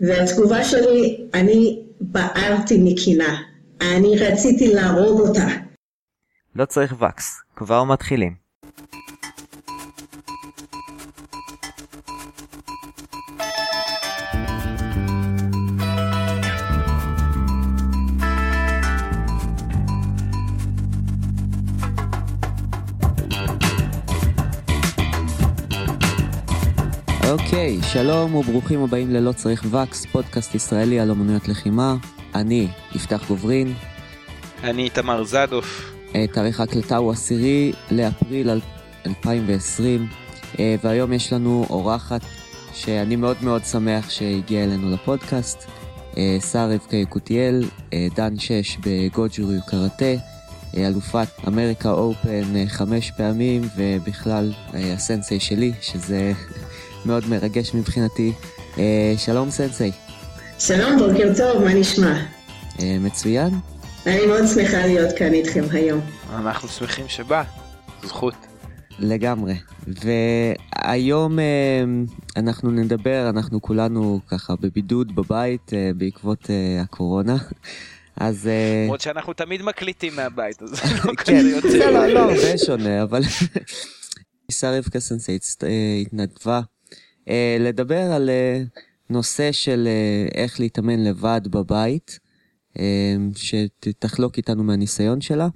והתגובה שלי, אני בערתי מקינה. אני רציתי להרוג אותה. לא צריך וקס, כבר מתחילים. אוקיי, שלום וברוכים הבאים ללא צריך וקס, פודקאסט ישראלי על אמנויות לחימה. אני יפתח גוברין. אני איתמר זדוף. אה, תאריך ההקלטה הוא עשירי לאפריל 2020, אה, והיום יש לנו אורחת שאני מאוד מאוד שמח שהגיעה אלינו לפודקאסט. אה, שר רבקה יקותיאל, דן שש בגוג'ורי קראטה, אלופת אמריקה אופן חמש פעמים, ובכלל הסנסei שלי, שזה מאוד מרגש מבחינתי. שלום סנסei. שלום, בוקר טוב, מה נשמע? מצוין. אני מאוד שמחה להיות כאן איתכם היום. אנחנו שמחים שבא, זכות. לגמרי. והיום אנחנו נדבר, אנחנו כולנו ככה בבידוד בבית בעקבות הקורונה. אז... למרות שאנחנו תמיד מקליטים מהבית, אז לא כזה יוצא. לא, לא, לא, זה שונה, אבל... שר רבקה סנסיי התנדבה לדבר על נושא של איך להתאמן לבד בבית. שתחלוק איתנו מהניסיון שלה.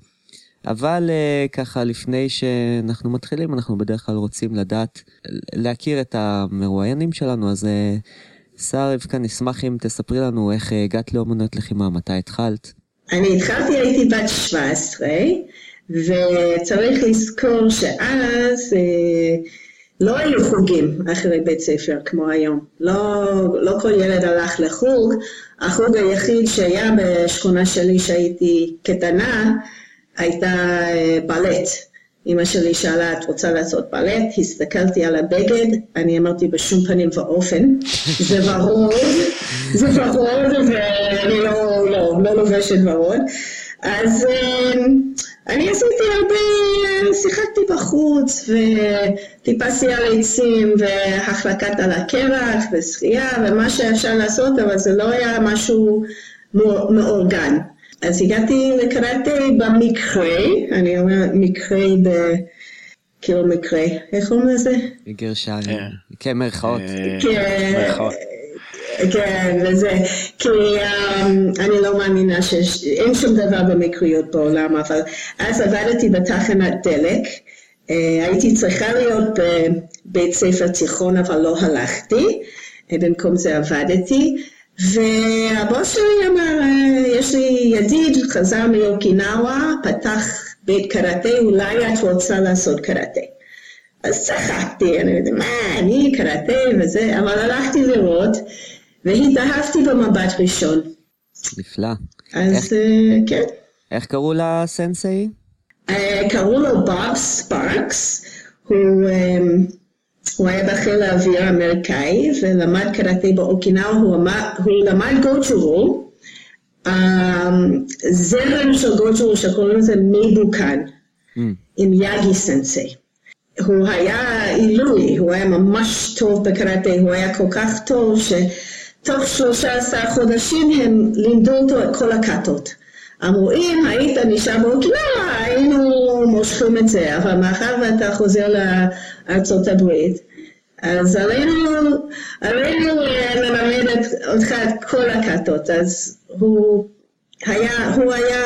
אבל ככה לפני שאנחנו מתחילים אנחנו בדרך כלל רוצים לדעת להכיר את המרואיינים שלנו אז שר רבקה נשמח אם תספרי לנו איך הגעת לאומנות לחימה מתי התחלת. אני התחלתי הייתי בת 17 וצריך לזכור שאז לא היו חוגים אחרי בית ספר כמו היום. לא, לא כל ילד הלך לחוג. החוג היחיד שהיה בשכונה שלי שהייתי קטנה, הייתה אה, בלט. אמא שלי שאלה, את רוצה לעשות בלט? הסתכלתי על הבגד, אני אמרתי בשום פנים ואופן, זה ורוד, זה ורוד, ואני לא, לא, לא לובשת ורוד. אז אה, אני עשיתי הרבה, שיחקתי בחוץ, וטיפסתי על עצים, והחלקת על הקרח, ושחייה, ומה שאפשר לעשות, אבל זה לא היה משהו מאורגן. אז הגעתי לקראטה במקרה, אני אומרת מקרה ב... כאילו מקרה, איך קוראים לזה? גרשיים, כמרכאות. כן, כן, וזה, כי um, אני לא מאמינה שאין שום דבר במקריות בעולם, אבל אז עבדתי בתחנת דלק, uh, הייתי צריכה להיות בבית ספר תיכון, אבל לא הלכתי, uh, במקום זה עבדתי, והבוס שלי אמר, uh, יש לי ידיד, חזר מיוקינאווה, פתח בית קראטה, אולי את רוצה לעשות קראטה. אז צחקתי, אני יודעת, מה, אני קראטה וזה, אבל הלכתי לראות, והתאהבתי במבט ראשון. נפלא. אז איך, uh, כן. איך קראו לסנסei? Uh, קראו לו בוב ספארקס. הוא, um, הוא היה בחיל האוויר האמריקאי ולמד קראטה באוקינאו, הוא, הוא למד גוג'ורו. Um, זרם של גוג'ורו שקוראים לזה מיבוקן, mm. עם יאגי סנסei. הוא היה עילוי, הוא היה ממש טוב בקראטה, הוא היה כל כך טוב ש... תוך 13 חודשים הם לימדו אותו את כל הקאטות. אמרו, אם היית נשאר באוקינאווה, היינו מושכים את זה, אבל מאחר ואתה חוזר לארצות הברית, אז עלינו, עלינו אה, ללמד אותך את כל הקאטות. אז הוא היה, הוא היה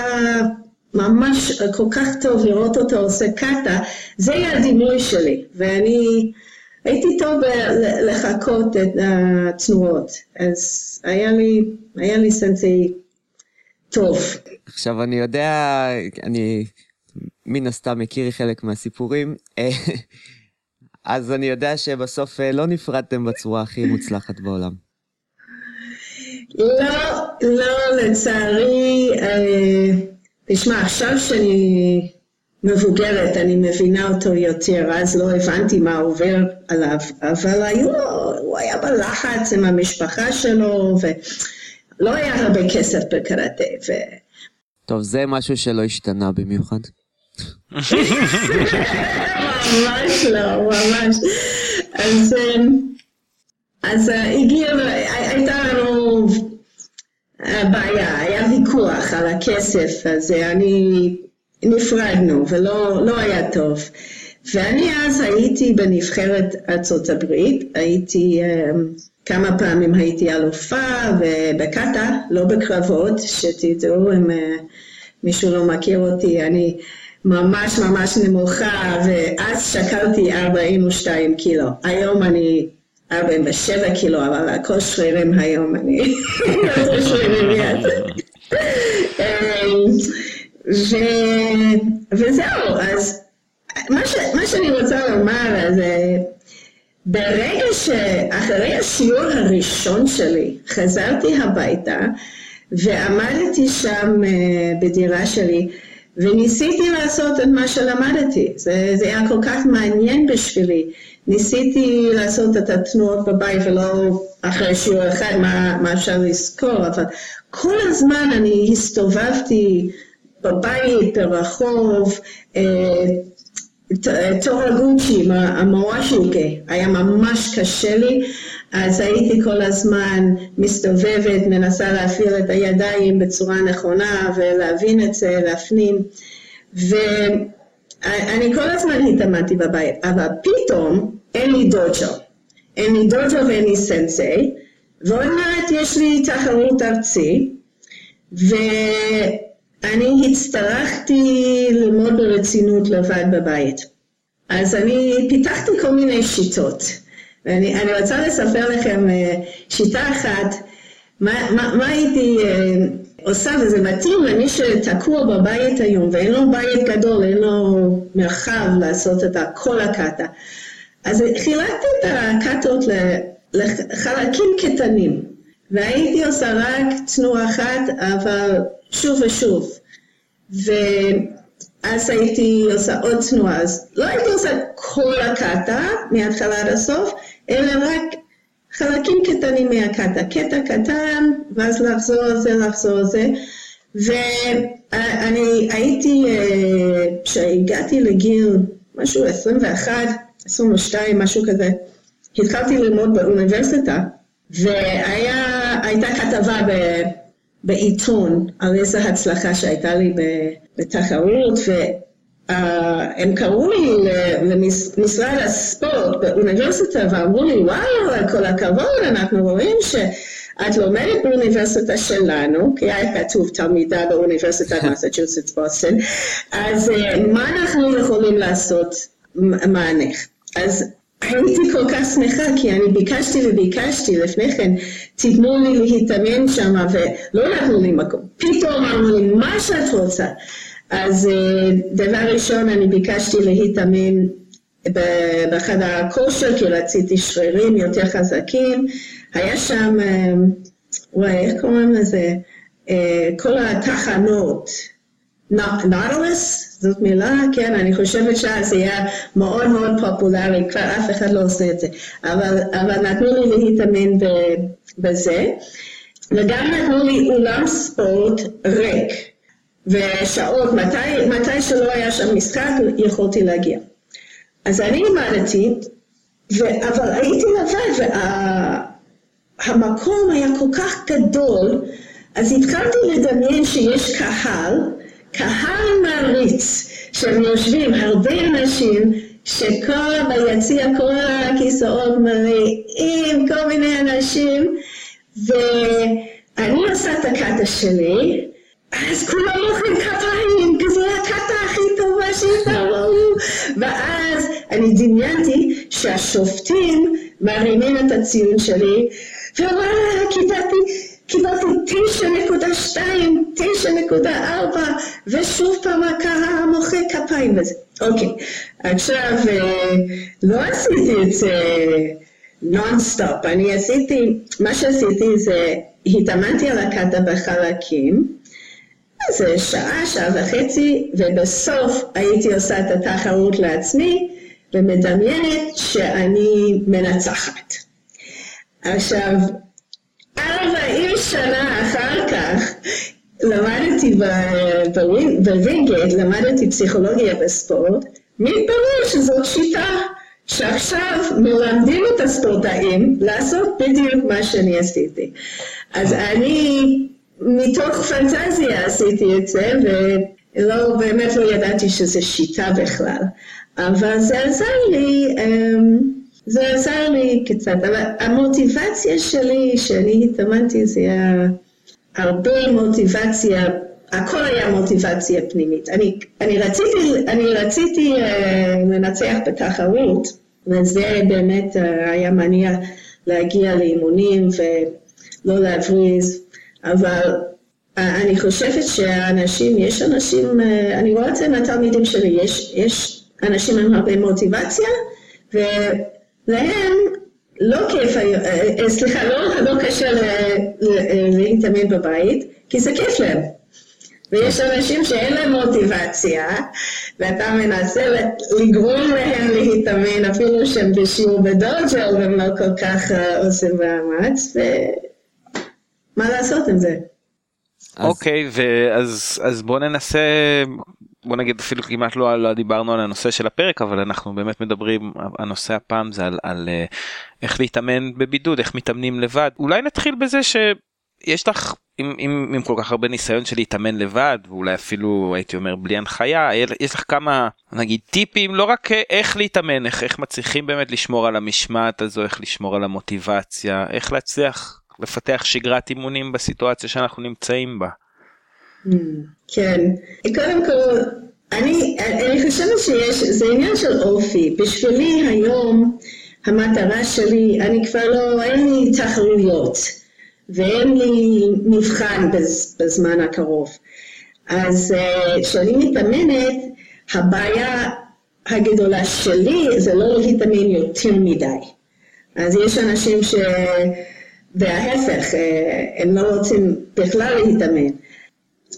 ממש כל כך טוב לראות אותו עושה קאטה, זה היה הדימוי שלי, ואני... הייתי טוב לחקות את התנועות, אז היה לי, היה לי סנסי טוב. עכשיו אני יודע, אני מן הסתם מכיר חלק מהסיפורים, אז אני יודע שבסוף אה, לא נפרדתם בצורה הכי מוצלחת בעולם. לא, לא, לצערי, אה, תשמע, עכשיו שאני מבוגרת, אני מבינה אותו יותר, אז לא הבנתי מה עובר עליו, אבל היו לו, הוא היה בלחץ עם המשפחה שלו, ולא היה הרבה כסף בקראטה. ו... טוב, זה משהו שלא השתנה במיוחד. ממש לא, ממש. אז, אמ, אז אה, הגיע, הייתה לנו הבעיה, היה ויכוח על הכסף, אז אני, נפרדנו ולא לא היה טוב. ואני אז הייתי בנבחרת ארצות הברית, הייתי, אמ, כמה פעמים הייתי אלופה ובקטה, לא בקרבות, שתדעו אם אה, מישהו לא מכיר אותי, אני ממש ממש נמוכה, ואז שקלתי 42 קילו. היום אני 47 קילו, אבל הכל שרירים היום, אני לא שרירים אמ, וזהו, אז מה, ש, מה שאני רוצה לומר זה, ברגע שאחרי השיעור הראשון שלי חזרתי הביתה ועמדתי שם uh, בדירה שלי וניסיתי לעשות את מה שלמדתי, זה, זה היה כל כך מעניין בשבילי. ניסיתי לעשות את התנועות בבית ולא אחרי שיעור אחד מה, מה אפשר לזכור, אבל כל הזמן אני הסתובבתי בבית, ברחוב, אה, תורגוצ'י, המוואשוקה, היה ממש קשה לי, אז הייתי כל הזמן מסתובבת, מנסה להפעיל את הידיים בצורה נכונה ולהבין את זה, להפנים, ואני כל הזמן התאמנתי בבית, אבל פתאום אין לי דוג'ו, אין לי דוג'ו ואין לי סנסei, ועוד מעט יש לי תחרות ארצי, ו... אני הצטרכתי ללמוד ברצינות לבד בבית. אז אני פיתחתי כל מיני שיטות. ואני אני רוצה לספר לכם אה, שיטה אחת, מה, מה, מה הייתי אה, עושה, וזה מתאים למי שתקוע בבית היום, ואין לו בית גדול, אין לו מרחב לעשות את כל הקאטה. אז חילקתי את הקאטות לחלקים קטנים, והייתי עושה רק תנועה אחת, אבל שוב ושוב. ואז הייתי עושה עוד תנועה, אז לא הייתי עושה כל הקאטה מההתחלה עד הסוף, אלא רק חלקים קטנים מהקאטה, קטע קטן, ואז לחזור על זה, לחזור על זה. ואני הייתי, אה, כשהגעתי לגיל משהו 21, 22, משהו כזה, התחלתי ללמוד באוניברסיטה, והייתה כתבה בעיתון על איזו הצלחה שהייתה לי בתחרות, והם קראו לי למשרד הספורט באוניברסיטה ואמרו לי, וואו, כל הכבוד, אנחנו רואים שאת לומדת באוניברסיטה שלנו, כי היה כתוב תלמידה באוניברסיטת מסצ'וסטס בוסטון, אז אה, מה אנחנו יכולים לעשות מענך? אז הייתי כל כך שמחה, כי אני ביקשתי וביקשתי לפני כן, תיתנו לי להתאמן שם, ולא נתנו לי מקום. פתאום אמרו לי, מה שאת רוצה. אז אה, דבר ראשון, אני ביקשתי להתאמן בחדר הכושר, כי רציתי שרירים יותר חזקים. היה שם, אה, וואי, איך קוראים לזה? אה, כל התחנות. נאוטלס, זאת מילה, כן, אני חושבת שאז היה מאוד מאוד פופולרי, כבר אף אחד לא עושה את זה, אבל, אבל נתנו לי להתאמן בזה, וגם נתנו לי אולם ספורט ריק, ושעות, מתי, מתי שלא היה שם משחק, יכולתי להגיע. אז אני לימדתי, אבל הייתי לבד, והמקום וה, היה כל כך גדול, אז התחלתי לדמיין שיש קהל, קהל מעריץ, שהם יושבים הרבה אנשים, שכל ביציע, כל הכיסאות מלאים, כל מיני אנשים, ואני עושה את הקאטה שלי, אז כולם מוחאים כפיים, כי זו הקאטה הכי טובה שיתראו, ואז אני דמיינתי שהשופטים מרימים את הציון שלי, ווואלה, קיבלתי קיבלתי 9.2, 9.4, ושוב פעם הקהל מוחא כפיים וזה. אוקיי, עכשיו, אה, לא עשיתי את זה נונסטופ, אני עשיתי, מה שעשיתי זה, התאמנתי על הקאטה בחלקים, זה שעה, שעה וחצי, ובסוף הייתי עושה את התחרות לעצמי, ומדמיינת שאני מנצחת. עכשיו, 40 שנה אחר כך למדתי בווינגייט, למדתי פסיכולוגיה בספורט, מתברר שזאת שיטה שעכשיו מלמדים את הספורטאים לעשות בדיוק מה שאני עשיתי. אז אני מתוך פנטזיה עשיתי את זה, ולא, באמת לא ידעתי שזו שיטה בכלל. אבל זה עזר לי, אמ, זה עזר לי קצת, אבל המוטיבציה שלי, שאני התאמנתי, זה היה הרבה מוטיבציה, הכל היה מוטיבציה פנימית. אני, אני רציתי, אני רציתי uh, לנצח בתחרות, וזה באמת uh, היה מניע להגיע לאימונים ולא להבריז, אבל uh, אני חושבת שהאנשים, יש אנשים, uh, אני רואה את זה מהתלמידים שלי, יש, יש אנשים עם הרבה מוטיבציה, ולהם לא כיף, אה, סליחה, לא, לא קשה להתאמן בבית, כי זה כיף להם. ויש אנשים שאין להם מוטיבציה, ואתה מנסה לגרום להם להתאמן, אפילו שהם בשיעור בדוג'ו, והם לא כל כך אה, עושים מאמץ, ומה לעשות עם זה? אוקיי, okay, ואז בוא ננסה בוא נגיד אפילו כמעט לא, לא דיברנו על הנושא של הפרק אבל אנחנו באמת מדברים הנושא הפעם זה על, על uh, איך להתאמן בבידוד איך מתאמנים לבד אולי נתחיל בזה שיש לך עם, עם, עם כל כך הרבה ניסיון של להתאמן לבד ואולי אפילו הייתי אומר בלי הנחיה יש לך כמה נגיד טיפים לא רק איך להתאמן איך איך מצליחים באמת לשמור על המשמעת הזו איך לשמור על המוטיבציה איך להצליח לפתח שגרת אימונים בסיטואציה שאנחנו נמצאים בה. כן, קודם כל, אני, אני חושבת שיש, זה עניין של אופי. בשבילי היום, המטרה שלי, אני כבר לא, אין לי תחרויות, ואין לי מבחן בז, בזמן הקרוב. אז אה, כשאני מתאמנת, הבעיה הגדולה שלי זה לא להתאמן יותר מדי. אז יש אנשים ש... וההפך, אה, הם לא רוצים בכלל להתאמן.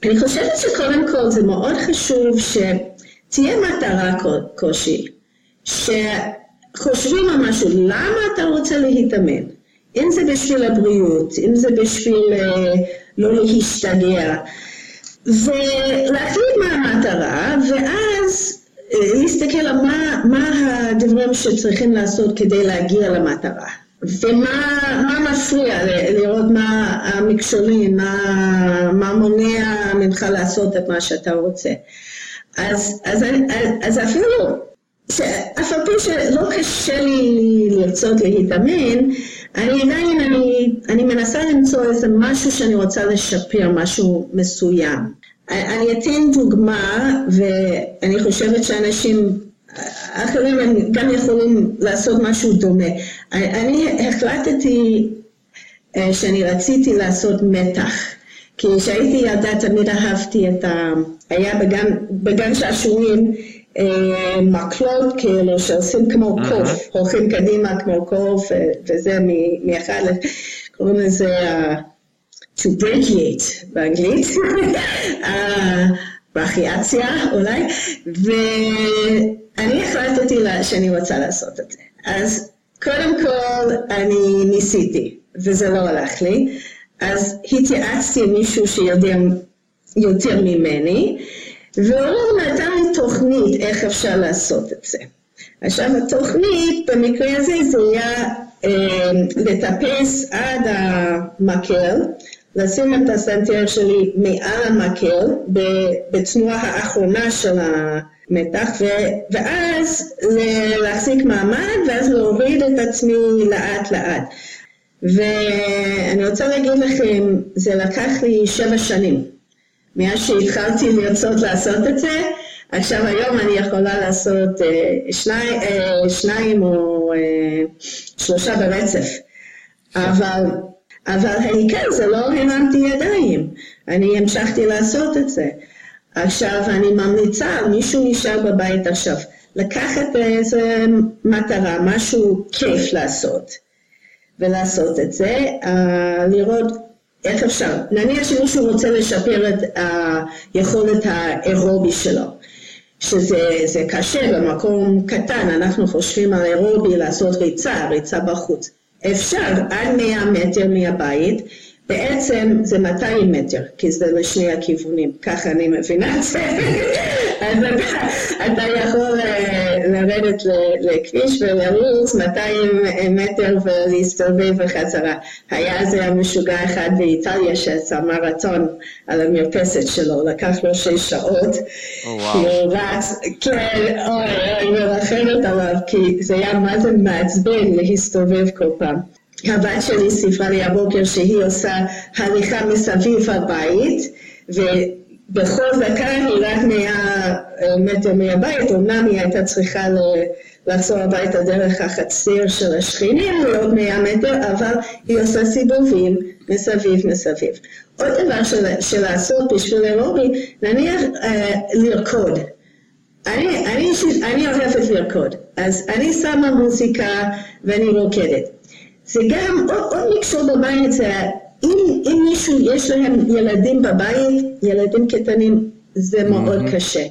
אני חושבת שקודם כל זה מאוד חשוב שתהיה מטרה קושי, שחושבים על משהו, למה אתה רוצה להתאמן? אם זה בשביל הבריאות, אם זה בשביל אה, לא להשתגע, ולהחליט מה המטרה, ואז אה, להסתכל על מה, מה הדברים שצריכים לעשות כדי להגיע למטרה. ומה מפריע לראות מה המכשולים, מה, מה מונע ממך לעשות את מה שאתה רוצה. אז, אז, אז אפילו, אף על פי שלא קשה לי לרצות להתאמן, אני עדיין, אני, אני מנסה למצוא איזה משהו שאני רוצה לשפר, משהו מסוים. אני אתן דוגמה, ואני חושבת שאנשים אחרים הם גם יכולים לעשות משהו דומה. אני החלטתי אה, שאני רציתי לעשות מתח, כי כשהייתי ילדה תמיד אהבתי את ה... היה בגן, בגן שעשועים אה, מקלות כאילו שעושים כמו קוף, הולכים קדימה כמו קוף, אה, וזה מאחד, קוראים לזה to brachiate באנגלית. בריאציה אולי, ואני החלטתי שאני רוצה לעשות את זה. אז קודם כל אני ניסיתי, וזה לא הלך לי, אז התייעצתי עם מישהו שיודע יותר ממני, והוא נתן לי תוכנית איך אפשר לעשות את זה. עכשיו התוכנית במקרה הזה זה היה אה, לטפס עד המקל, לשים את הסנטר שלי מעל המקל בתנועה האחרונה של המתח ואז להחזיק מעמד ואז להוריד את עצמי לאט לאט. ואני רוצה להגיד לכם, זה לקח לי שבע שנים. מאז שהתחלתי לרצות לעשות את זה, עכשיו היום אני יכולה לעשות אה, שני, אה, שניים או אה, שלושה ברצף. אבל אבל העיקר זה לא הרמתי ידיים, אני המשכתי לעשות את זה. עכשיו אני ממליצה, מישהו נשאר בבית עכשיו, לקחת איזה מטרה, משהו כיף לעשות, ולעשות את זה, uh, לראות איך אפשר. נניח שמישהו רוצה לשפר את היכולת האירובי שלו, שזה קשה במקום קטן, אנחנו חושבים על אירובי לעשות ריצה, ריצה בחוץ. אפשר עד 100 מטר מהבית, בעצם זה 200 מטר, כי זה לשני הכיוונים, ככה אני מבינה את זה. אז אתה יכול אה, לרדת לכביש ולרוץ 200 מטר ולהסתובב בחזרה. היה איזה המשוגע אחד באיטליה שעשה מרתון על המרפסת שלו, לקח לו שש שעות. הוא רץ, כן, אוי, מרחמת עליו, כי זה היה מה זה מעצבן להסתובב כל פעם. הבת שלי סיפרה לי הבוקר שהיא עושה הליכה מסביב הבית, ובכל דקה היא רק מאה מטר מהבית, אמנם היא הייתה צריכה לחזור הביתה דרך החציר של השכנים, עוד מאה מטר, אבל היא עושה סיבובים מסביב מסביב. עוד דבר של, של לעשות בשביל אירובי, נניח אה, לרקוד. אני, אני, אני אוהבת לרקוד, אז אני שמה מוזיקה ואני רוקדת. זה גם עוד, עוד מקצוע בבית, זה אם, אם מישהו יש להם ילדים בבית, ילדים קטנים, זה מאוד mm-hmm. קשה.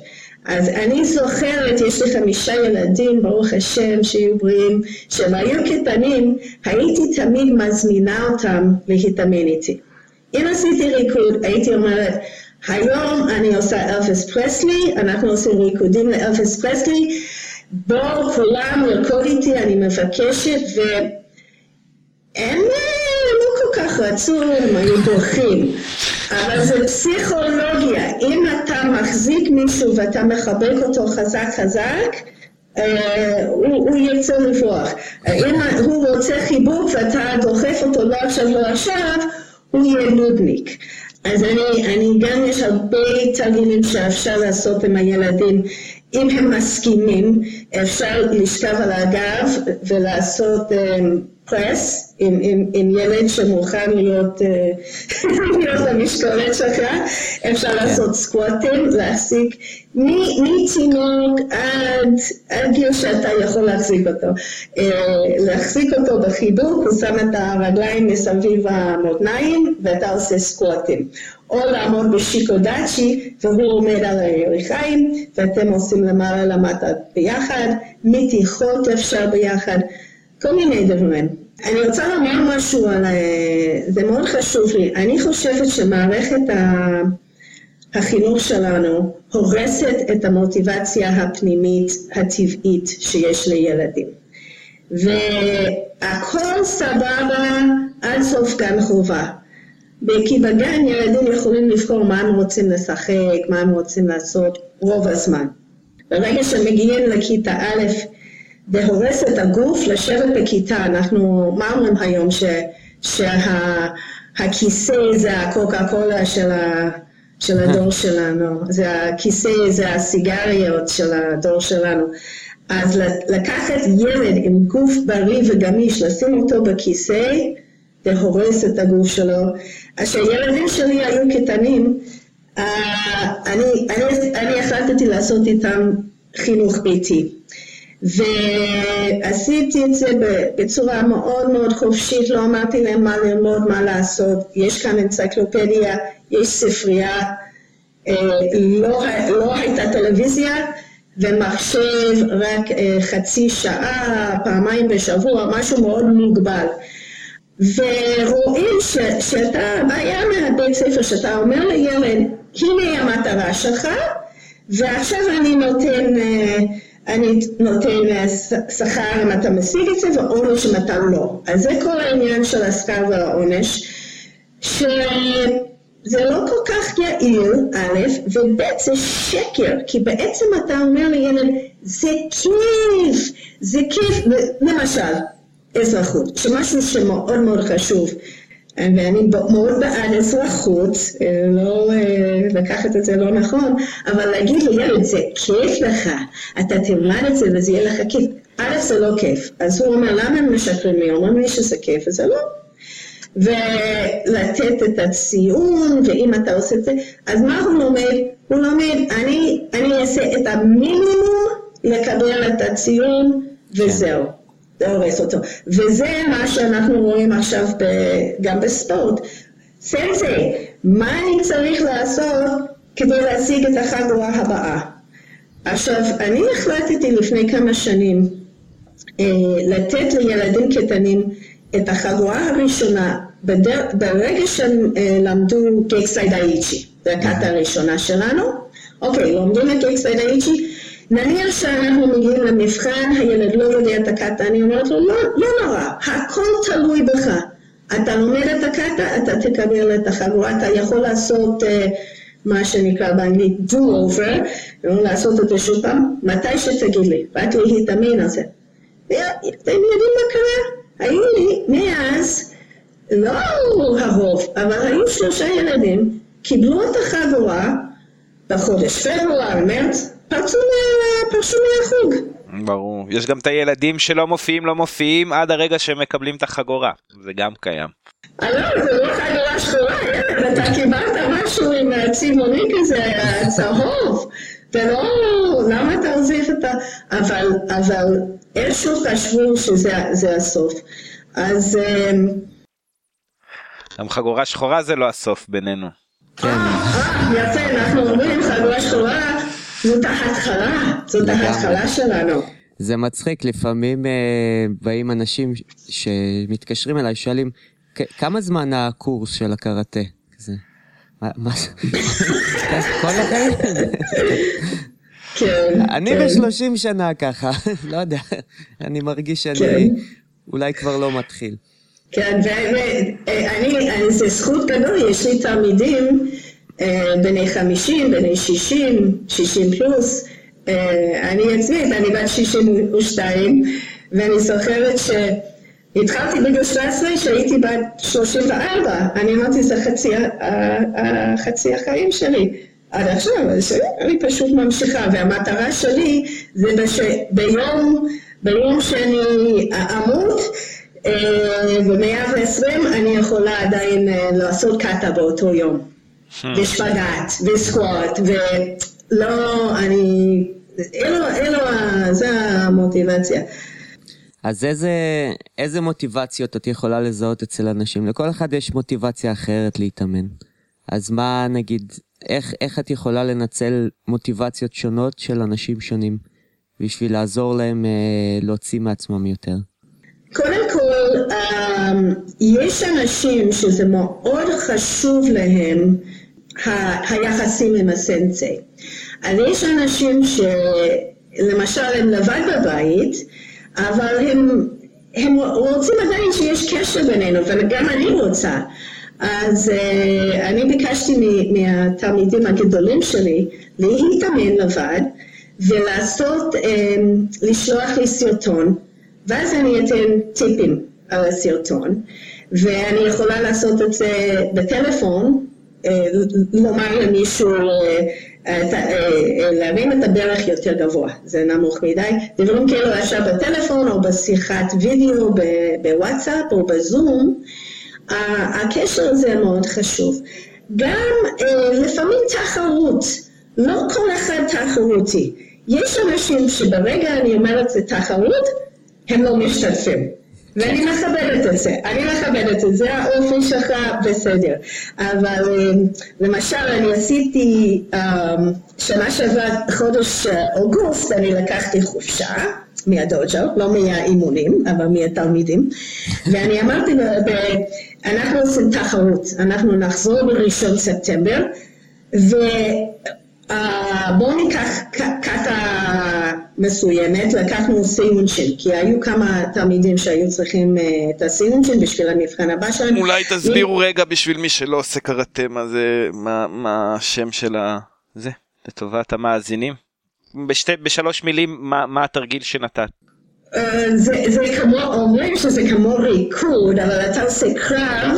אז אני זוכרת, יש לי חמישה ילדים, ברוך השם, שיהיו בריאים, כשהם היו קטנים, הייתי תמיד מזמינה אותם להתאמן איתי. אם עשיתי ריקוד, הייתי אומרת, היום אני עושה אלפס פרסלי, אנחנו עושים ריקודים לאלפס פרסלי, בואו כולם לרקוד איתי, אני מבקשת, ו... הם לא כל כך רצו, הם היו דורכים. אבל זה פסיכולוגיה. אם אתה מחזיק מישהו ואתה מחבק אותו חזק חזק, אה, הוא, הוא ירצה לברוח. אם הוא רוצה חיבוק ואתה דוחף אותו לא עכשיו לא עכשיו, הוא יהיה נודניק. אז אני, אני גם יש הרבה תרגילים שאפשר לעשות עם הילדים אם הם מסכימים, אפשר לשכב על הגב ולעשות פרס um, עם, עם, עם ילד שמוכן להיות, uh, להיות המשקולת שלך, אפשר כן. לעשות סקווטים, להחזיק מתינוק עד, עד גיל שאתה יכול להחזיק אותו. Uh, להחזיק אותו בחיבוק, הוא שם את הרגליים מסביב המותניים ואתה עושה סקווטים. או לעמוד בשיקודצ'י והוא עומד על הירכיים ואתם עושים למעלה למטה ביחד, מתיחות אפשר ביחד, כל מיני דברים. אני רוצה לומר משהו על... זה מאוד חשוב לי. אני חושבת שמערכת החינוך שלנו הורסת את המוטיבציה הפנימית הטבעית שיש לילדים. והכל סבבה עד סוף גן חובה. כי בגן ילדים יכולים לבחור מה הם רוצים לשחק, מה הם רוצים לעשות רוב הזמן. ברגע שהם מגיעים לכיתה א', זה הורס את הגוף לשבת בכיתה. אנחנו, מה אומרים היום? ש, שהכיסא זה הקוקה קולה של, ה, של הדור שלנו, זה הכיסא זה הסיגריות של הדור שלנו. אז לקחת ילד עם גוף בריא וגמיש, לשים אותו בכיסא, זה הורס את הגוף שלו. אז כשהילדים שלי היו קטנים, אה, אני, אני, אני החלטתי לעשות איתם חינוך ביתי. ועשיתי את זה בצורה מאוד מאוד חופשית, לא אמרתי להם מה ללמוד, מה לעשות. יש כאן אנציקלופדיה, יש ספרייה, אה, לא, לא הייתה טלוויזיה, ומחשב רק אה, חצי שעה, פעמיים בשבוע, משהו מאוד מוגבל. ורואים ש, שאתה בעיה מהבית ספר, שאתה אומר לילד, הנה המטרה שלך, ועכשיו אני נותן, אה, אני נותן שכר אם אתה משיג את זה, ועונש אם אתה לא. אז זה כל העניין של השכר והעונש, שזה לא כל כך יעיל, א', וב' זה שקר, כי בעצם אתה אומר לילד, זה כיף, זה כיף, למשל, אזרחות, שמשהו שמאוד מאוד חשוב. ואני מאוד בעד אזרחות, לא אה, לקחת את זה לא נכון, אבל להגיד לילד, זה כיף לך, אתה תלמד את זה וזה יהיה לך כיף. א', זה לא כיף. אז הוא אומר, למה הם משקרים לי? אומרים לי שזה כיף, וזה לא. ולתת את הציון, ואם אתה עושה את זה, אז מה הוא לומד? הוא לומד, אני, אני אעשה את המינימום לקבל את הציון, וזהו. זה הורס אותו. וזה מה שאנחנו רואים עכשיו ב, גם בספורט. סנסי, מה אני צריך לעשות כדי להשיג את החגורה הבאה? עכשיו, אני החלטתי לפני כמה שנים אה, לתת לילדים קטנים את החגורה הראשונה בדר... ברגע שהם אה, למדו קקסאי דאיצ'י, זו הקאטה הראשונה שלנו, אוקיי, לומדים את האיצ'י, נניח שאנחנו מגיעים למבחן, הילד לא יודע את הקאטה, אני אומרת לו, לא, לא נורא, הכל תלוי בך. אתה לומד את הקאטה, אתה תקבל את החגורה, אתה יכול לעשות... Uh, מה שנקרא באנגלית do-over, לעשות את זה שוב פעם, מתי שתגיד לי, רק להתאמן על זה. אתם יודעים מה קרה? היו לי מאז, לא הרוב, אבל היו שלושה ילדים, קיבלו את החגורה בחודש פברואר, מרץ, פרצו מהחוג. ברור. יש גם את הילדים שלא מופיעים, לא מופיעים עד הרגע שהם מקבלים את החגורה. זה גם קיים. אה, לא, זה לא חגורה שחורה, אתה קיבלת משהו עם צבעוני כזה, צהוב. ולא, למה אתה עוזב את ה... אבל, אבל איכשהו חשבו שזה הסוף. אז... אמ, גם חגורה שחורה זה לא הסוף בינינו. כן. אה, יפה, אנחנו אומרים חגורה שחורה זאת ההתחלה, זאת ההתחלה שלנו. זה מצחיק, לפעמים uh, באים אנשים שמתקשרים אליי, שואלים, כמה זמן הקורס של הקראטה? כזה. מה זה? כל החיים? כן. אני כן. בשלושים שנה ככה, לא יודע, אני מרגיש שאני כן. אולי כבר לא מתחיל. כן, ואני, זה זכות גדול, יש לי תלמידים אה, בני 50, בני 60, 60 פלוס. אה, אני עצמי, אני בת 62, ואני זוכרת שהתחלתי בגיל 17 כשהייתי בת 34. אני אמרתי, זה חצי, חצי החיים שלי. עד עכשיו, אני פשוט ממשיכה, והמטרה שלי זה ביום, ביום שאני אמות, אה, ב-120 אני יכולה עדיין לעשות קאטה באותו יום. ושפגאט, וסקווט, ולא, אני, אלו, אלו, זה המוטיבציה. אז איזה, איזה מוטיבציות את יכולה לזהות אצל אנשים? לכל אחד יש מוטיבציה אחרת להתאמן. אז מה נגיד, איך, איך את יכולה לנצל מוטיבציות שונות של אנשים שונים בשביל לעזור להם אה, להוציא מעצמם יותר? קודם כל, אה, יש אנשים שזה מאוד חשוב להם היחסים עם הסנסי. אז יש אנשים שלמשל הם לבד בבית, אבל הם, הם רוצים עדיין שיש קשר בינינו, וגם אני רוצה. אז uh, אני ביקשתי מהתלמידים הגדולים שלי להתאמן לבד ולעשות, um, לשלוח לי סרטון, ואז אני אתן טיפים הסרטון, ואני יכולה לעשות את זה בטלפון, לומר למישהו, להרים את הברך יותר גבוה, זה נמוך מדי, דברים כאלו אפשר בטלפון או בשיחת וידאו בוואטסאפ או בזום, הקשר הזה מאוד חשוב. גם לפעמים תחרות, לא כל אחד תחרותי. יש אנשים שברגע אני אומרת זה תחרות, הם לא משתתפים. ואני מכבדת את זה, אני מכבדת את זה, האופי שלך בסדר. אבל אמ, למשל, אני עשיתי אמ, שנה שעברה, חודש אוגוסט, אני לקחתי חופשה. מהדוג'ו, לא מהאימונים, אבל מהתלמידים, ואני אמרתי, אנחנו עושים תחרות, אנחנו נחזור בראשון ספטמבר, ובואו ניקח קאטה מסוימת, לקחנו סיונשין, כי היו כמה תלמידים שהיו צריכים uh, את הסיונשין בשביל המבחן הבא שלנו. אולי תסבירו. רגע בשביל מי שלא עושה קראטה, מה זה, מה, מה השם של ה... זה, לטובת המאזינים. בשתי, בשלוש מילים, מה, מה התרגיל שנתת? Uh, זה, זה כמו, אומרים שזה כמו ריקוד, אבל אתה עושה קרב.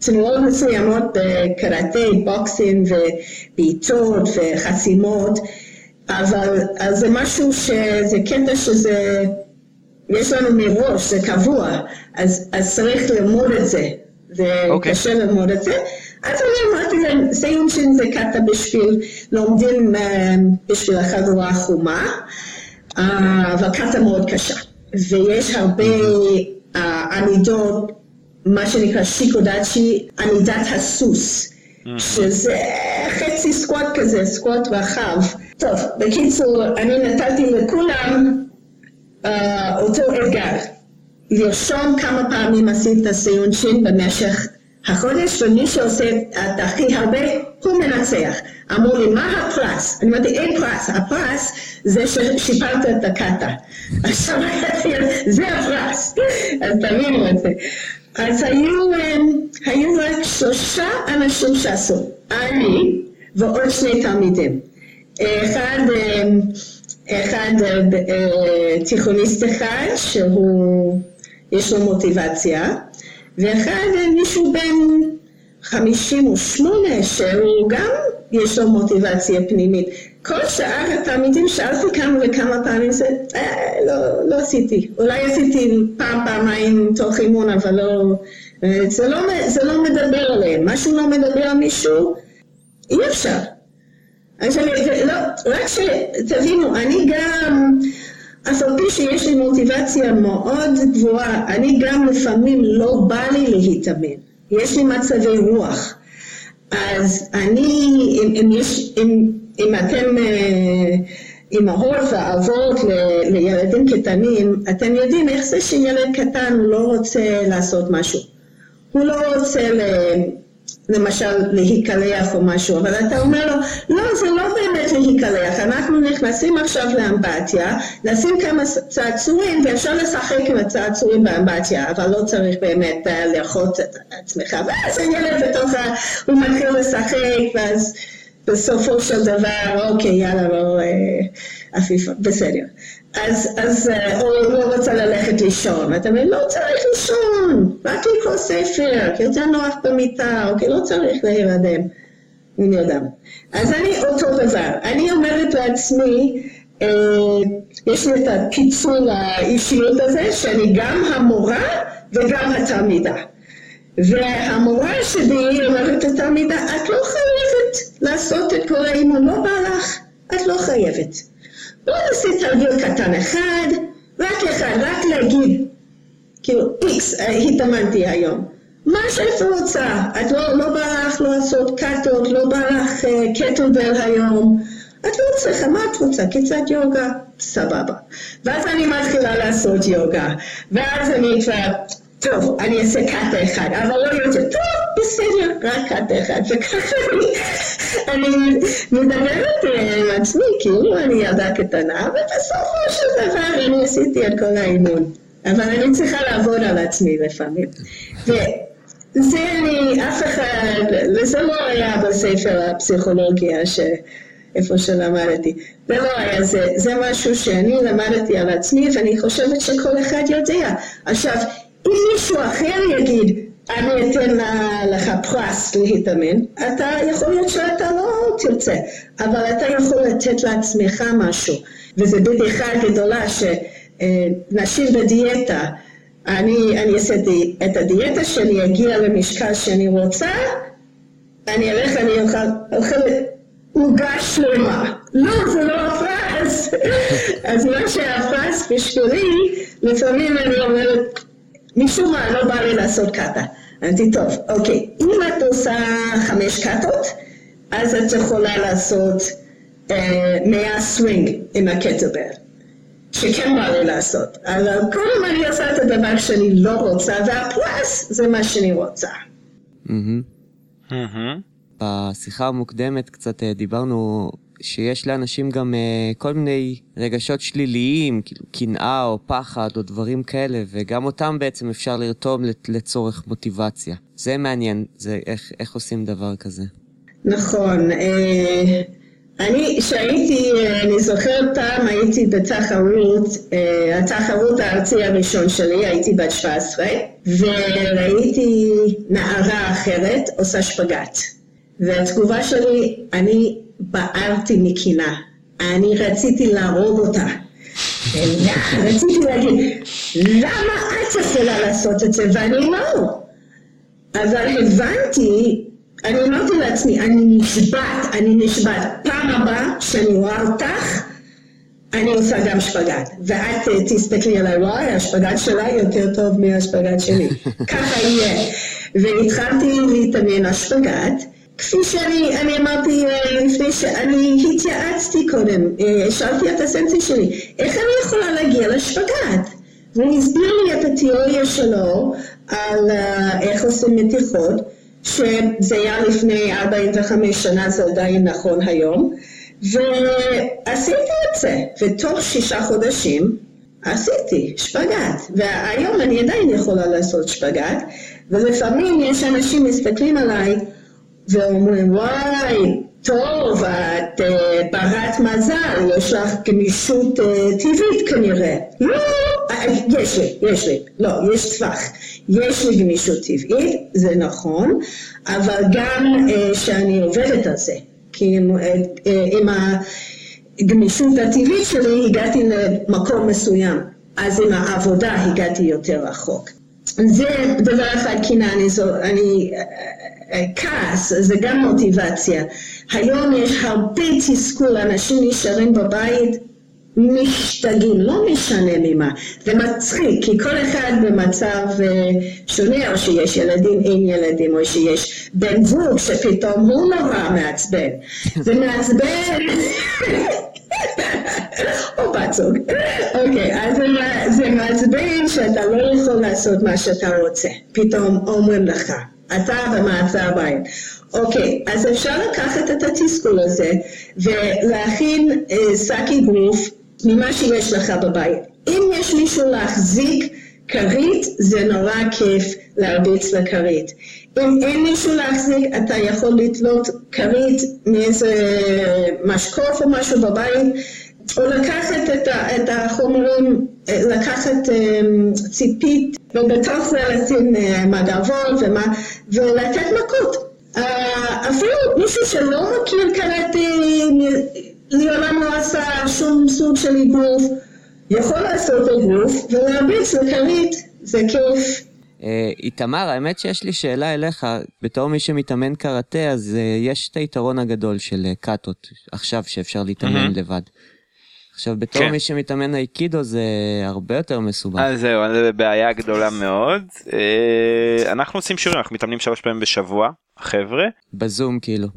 תנועות מסוימות בקראטה, בוקסים ובעיטות וחסימות. אבל זה משהו שזה קטע שזה, יש לנו מראש, זה קבוע, אז, אז צריך ללמוד את זה, וקשה אוקיי. okay. ללמוד את זה. אז אני אמרתי להם, סיום זה קטע בשביל, לומדים אה, בשביל החגורה החומה, אה, אבל קטע מאוד קשה. ויש הרבה אה, עמידות, מה שנקרא שיקודאצ'י, עמידת הסוס, שזה חצי squat כזה, squat רחב. טוב, בקיצור, אני נתתי לכולם אה, אותו אתגר, לרשום כמה פעמים עשית סייונצ'ין במשך החודש, ומי שעושה את הכי הרבה, הוא מנצח. אמרו לי, מה הפרס? אני אמרתי, אין פרס, הפרס זה ששיפרת את הקאטה. עכשיו, זה הפרס. אז תבינו את זה. אז היו, היו רק שלושה אנשים שעשו, אני ועוד שני תלמידים. אחד, אחד תיכוניסט אחד, שהוא, יש לו מוטיבציה, ואחד מישהו בן 58 שהוא גם יש לו מוטיבציה פנימית. כל שאר התלמידים שאלתי כמה וכמה פעמים זה, אה, לא, לא עשיתי. אולי עשיתי פעם, פעמיים תוך אימון, אבל לא, זה לא, זה לא מדבר עליהם. משהו לא מדבר על מישהו, אי אפשר. אז אני, לא, רק שתבינו, אני גם, אף על פי שיש לי מוטיבציה מאוד גבוהה, אני גם לפעמים לא בא לי להתאמן. יש לי מצבי רוח. אז אני, אם, אם, יש, אם, אם אתם אימהות ואבות לילדים קטנים, אתם יודעים איך זה שילד קטן לא רוצה לעשות משהו. הוא לא רוצה למשל להיקלח או משהו, אבל אתה אומר לו, לא, זה לא באמת להיקלח, אנחנו נכנסים עכשיו לאמבטיה, נשים כמה צעצועים ואפשר לשחק עם הצעצועים באמבטיה, אבל לא צריך באמת uh, לאכות את עצמך, ואז הילד בתוך ה... הוא מתחיל לשחק, ואז בסופו של דבר, אוקיי, יאללה, לא, עפיפה, בסדר. אז, אז אה, או לא רוצה ללכת לישון, אתה אומר, לא צריך לישון, רק לקרוא ספר, כי יותר נוח במיטה, אוקיי, לא צריך להירדם, אני יודעת. אז אני אותו דבר, אני אומרת לעצמי, אה, יש לי את הפיצול האישיות הזה, שאני גם המורה וגם התלמידה. והמורה שלי אומרת לתלמידה, את לא חייבת לעשות את כל האימון, לא בא לך, את לא חייבת. בואו נעשה תרגיל קטן אחד, רק אחד, רק להגיד, כאילו, איקס, התאמנתי היום. מה שאת רוצה, את לא, לא בא לך לעשות קאטות, לא בא לך uh, קטלבל היום, את לא צריכה, מה את רוצה? קצת יוגה? סבבה. ואז אני מתחילה לעשות יוגה, ואז אני כבר... טוב, אני אעשה קאטה אחד, אבל לא יותר, טוב, בסדר, רק קאטה אחד, וככה אני, אני מדברת אה, עם עצמי, כאילו אני ילדה קטנה, ובסופו של דבר אני עשיתי את כל האימון. אבל אני צריכה לעבוד על עצמי לפעמים. וזה אני, אף אחד, וזה לא היה בספר הפסיכולוגיה ש... איפה שלמדתי. זה לא היה זה, זה משהו שאני למדתי על עצמי ואני חושבת שכל אחד יודע. עכשיו, אם מישהו אחר יגיד, אני אתן לך פרס להתאמן, אתה יכול להיות שאתה לא תרצה, אבל אתה יכול לתת לעצמך משהו. וזו בדיחה גדולה שנשים בדיאטה, אני, אני אעשה את הדיאטה שלי, אגיע למשקל שאני רוצה, אני אלך ואני אוכל, עוגה שלמה. לא, זה לא הפרס. אז מה שהפרס בשבילי, לפעמים אני אומרת, משום מה לא בא לי לעשות קאטה. אמרתי, טוב, אוקיי, אם את עושה חמש קאטות, אז את יכולה לעשות אה, סווינג עם ה kettlebell, שכן בא לי לעשות. אבל קודם אני עושה את הדבר שאני לא רוצה, והפרס זה מה שאני רוצה. בשיחה המוקדמת קצת אה, דיברנו שיש לאנשים גם uh, כל מיני רגשות שליליים, כאילו קנאה או פחד או דברים כאלה, וגם אותם בעצם אפשר לרתום לצורך מוטיבציה. זה מעניין, זה איך, איך עושים דבר כזה. נכון. אה, אני, כשהייתי, אה, אני זוכרת פעם הייתי בתחרות, התחרות הארצי הראשון שלי, הייתי בת 17, וראיתי נערה אחרת עושה שפגאט. והתגובה שלי, אני בערתי מקינה. אני רציתי להרוג אותה. רציתי להגיד, למה את יכולה לעשות את זה ואני לא? אבל הבנתי, אני אמרתי לעצמי, אני נשבעת, אני נשבעת. פעם הבאה שאני רואה אותך, אני עושה גם שפגאט. ואת אה, תסתכלי עליי, וואי, השפגאט שלה יותר טוב מהשפגאט שלי. ככה יהיה. והתחלתי להתעניין על שפגאט. כפי שאני אני אמרתי אה, לפני שאני התייעצתי קודם, אה, שאלתי את הסנסי שלי, איך אני יכולה להגיע לשפגאט? והוא הסביר לי את התיאוריה שלו על uh, איך עושים מתיחות, שזה היה לפני 45 שנה, זה עדיין נכון היום, ועשיתי את זה, ותוך שישה חודשים עשיתי שפגאט, והיום אני עדיין יכולה לעשות שפגאט, ולפעמים יש אנשים מסתכלים עליי ואומרים, וואי, טוב, את uh, ברת מזל, יש לך גמישות uh, טבעית כנראה. לא, אה, יש לי, יש לי, לא, יש טווח. יש לי גמישות טבעית, זה נכון, אבל גם uh, שאני עובדת על זה. כי עם, uh, עם הגמישות הטבעית שלי הגעתי למקום מסוים, אז עם העבודה הגעתי יותר רחוק. זה דבר אחד קנאה, אני, אני כעס, זה גם מוטיבציה. היום יש הרבה תסכול, אנשים נשארים בבית משתגעים, לא משנה ממה. זה מצחיק, כי כל אחד במצב שונה, או שיש ילדים, אין ילדים, או שיש בן זוג שפתאום הוא נורא מעצבן. זה מעצבן. או בת זוג. אוקיי, אז זה מעצבן שאתה לא יכול לעשות מה שאתה רוצה. פתאום אומרים לך. אתה במעצר בית. אוקיי, אז אפשר לקחת את התסכול הזה ולהכין אה, שק אגרוף ממה שיש לך בבית. אם יש מישהו להחזיק כרית, זה נורא כיף להרביץ לכרית. אם אין מישהו להחזיק, אתה יכול לתלות כרית מאיזה משקוף או משהו בבית, או לקחת את, ה, את החומרים, אה, לקחת אה, ציפית, ובתוך זה לשים אה, מגבות ולתת מכות. אפילו מישהו שלא מכיר קראטה, לעולם לא עשה שום סוג של אגרוף, יכול לעשות אגרוף ולהרביץ לכרית, זה כיף. איתמר, האמת שיש לי שאלה אליך, בתור מי שמתאמן קראטה, אז יש את היתרון הגדול של קאטות, עכשיו שאפשר להתאמן לבד. עכשיו בתור כן. מי שמתאמן אייקידו זה הרבה יותר מסובך. אז זהו, זה בעיה גדולה מאוד. אה, אנחנו עושים שיעורים, אנחנו מתאמנים שלוש פעמים בשבוע, חבר'ה. בזום כאילו.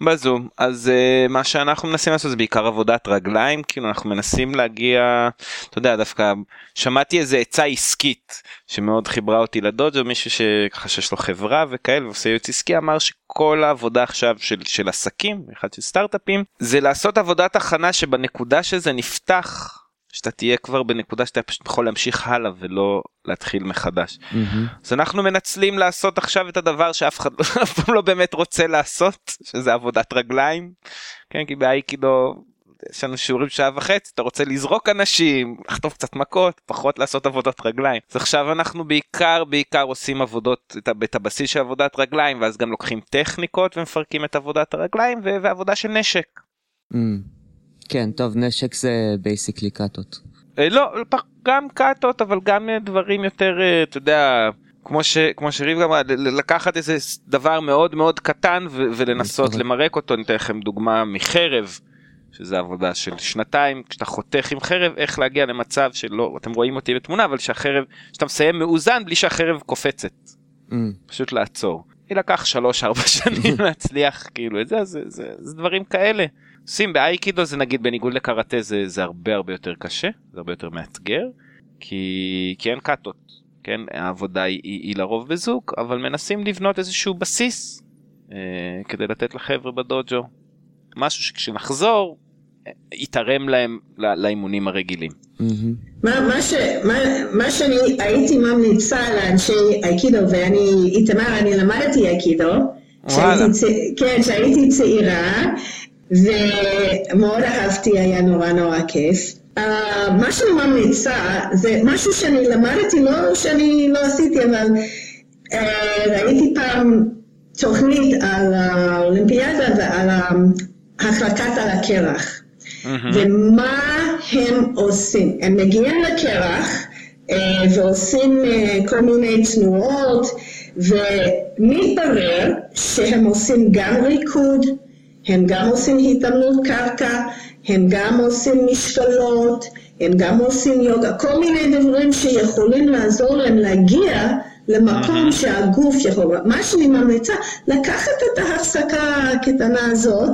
בזום. אז uh, מה שאנחנו מנסים לעשות זה בעיקר עבודת רגליים כאילו אנחנו מנסים להגיע אתה יודע דווקא שמעתי איזה עצה עסקית שמאוד חיברה אותי לדודג'ו מישהו שככה שיש לו חברה וכאלה ועושה ייעוץ עסקי אמר שכל העבודה עכשיו של, של עסקים אחד של סטארט-אפים זה לעשות עבודת הכנה שבנקודה שזה נפתח שאתה תהיה כבר בנקודה שאתה פשוט יכול להמשיך הלאה ולא להתחיל מחדש. Mm-hmm. אז אנחנו מנצלים לעשות עכשיו את הדבר שאף אחד אף פעם לא באמת רוצה לעשות שזה עבודת רגליים. כן כי באייקידו יש לנו שיעורים שעה וחצי אתה רוצה לזרוק אנשים לחטוף קצת מכות פחות לעשות עבודות רגליים אז עכשיו אנחנו בעיקר בעיקר עושים עבודות את הבסיס של עבודת רגליים ואז גם לוקחים טכניקות ומפרקים את עבודת הרגליים ועבודה של נשק. Mm. כן, טוב, נשק זה basically קאטות. אה, לא, גם קאטות, אבל גם אה, דברים יותר, אה, אתה יודע, כמו, ש, כמו שריב אמר, לקחת איזה דבר מאוד מאוד קטן ו- ולנסות למרק אותו, אני אתן לכם דוגמה מחרב, שזה עבודה של שנתיים, כשאתה חותך עם חרב, איך להגיע למצב שלא, אתם רואים אותי בתמונה, אבל שהחרב, שאתה מסיים מאוזן בלי שהחרב קופצת. Mm. פשוט לעצור. לקח 3-4 שנים להצליח כאילו את זה, זה, זה, זה דברים כאלה. עושים באייקידו זה נגיד בניגוד לקראטה זה, זה הרבה הרבה יותר קשה, זה הרבה יותר מאתגר, כי, כי אין קאטות, כן, העבודה היא, היא, היא לרוב בזוג, אבל מנסים לבנות איזשהו בסיס אה, כדי לתת לחבר'ה בדוג'ו משהו שכשנחזור יתרם להם לאימונים הרגילים. מה, מה, ש, מה, מה שאני הייתי ממליצה לאנשי אייקידו, ואני, איתמר, אני למדתי אייקידו, כן, כשהייתי צעירה, ומאוד אהבתי, היה נורא נורא כיף. Uh, מה שאני ממליצה זה משהו שאני למדתי, לא שאני לא עשיתי, אבל uh, ראיתי פעם תוכנית על האולימפיאדה ועל החלקת על הקרח. Mm-hmm. ומה הם עושים? הם מגיעים לקרח uh, ועושים uh, כל מיני תנועות, ומתברר שהם עושים גם ריקוד, הם גם עושים התעמלות קרקע, הם גם עושים משקלות, הם גם עושים יוגה, כל מיני דברים שיכולים לעזור להם להגיע למקום שהגוף יכול, מה שאני ממליצה, לקחת את ההפסקה הקטנה הזאת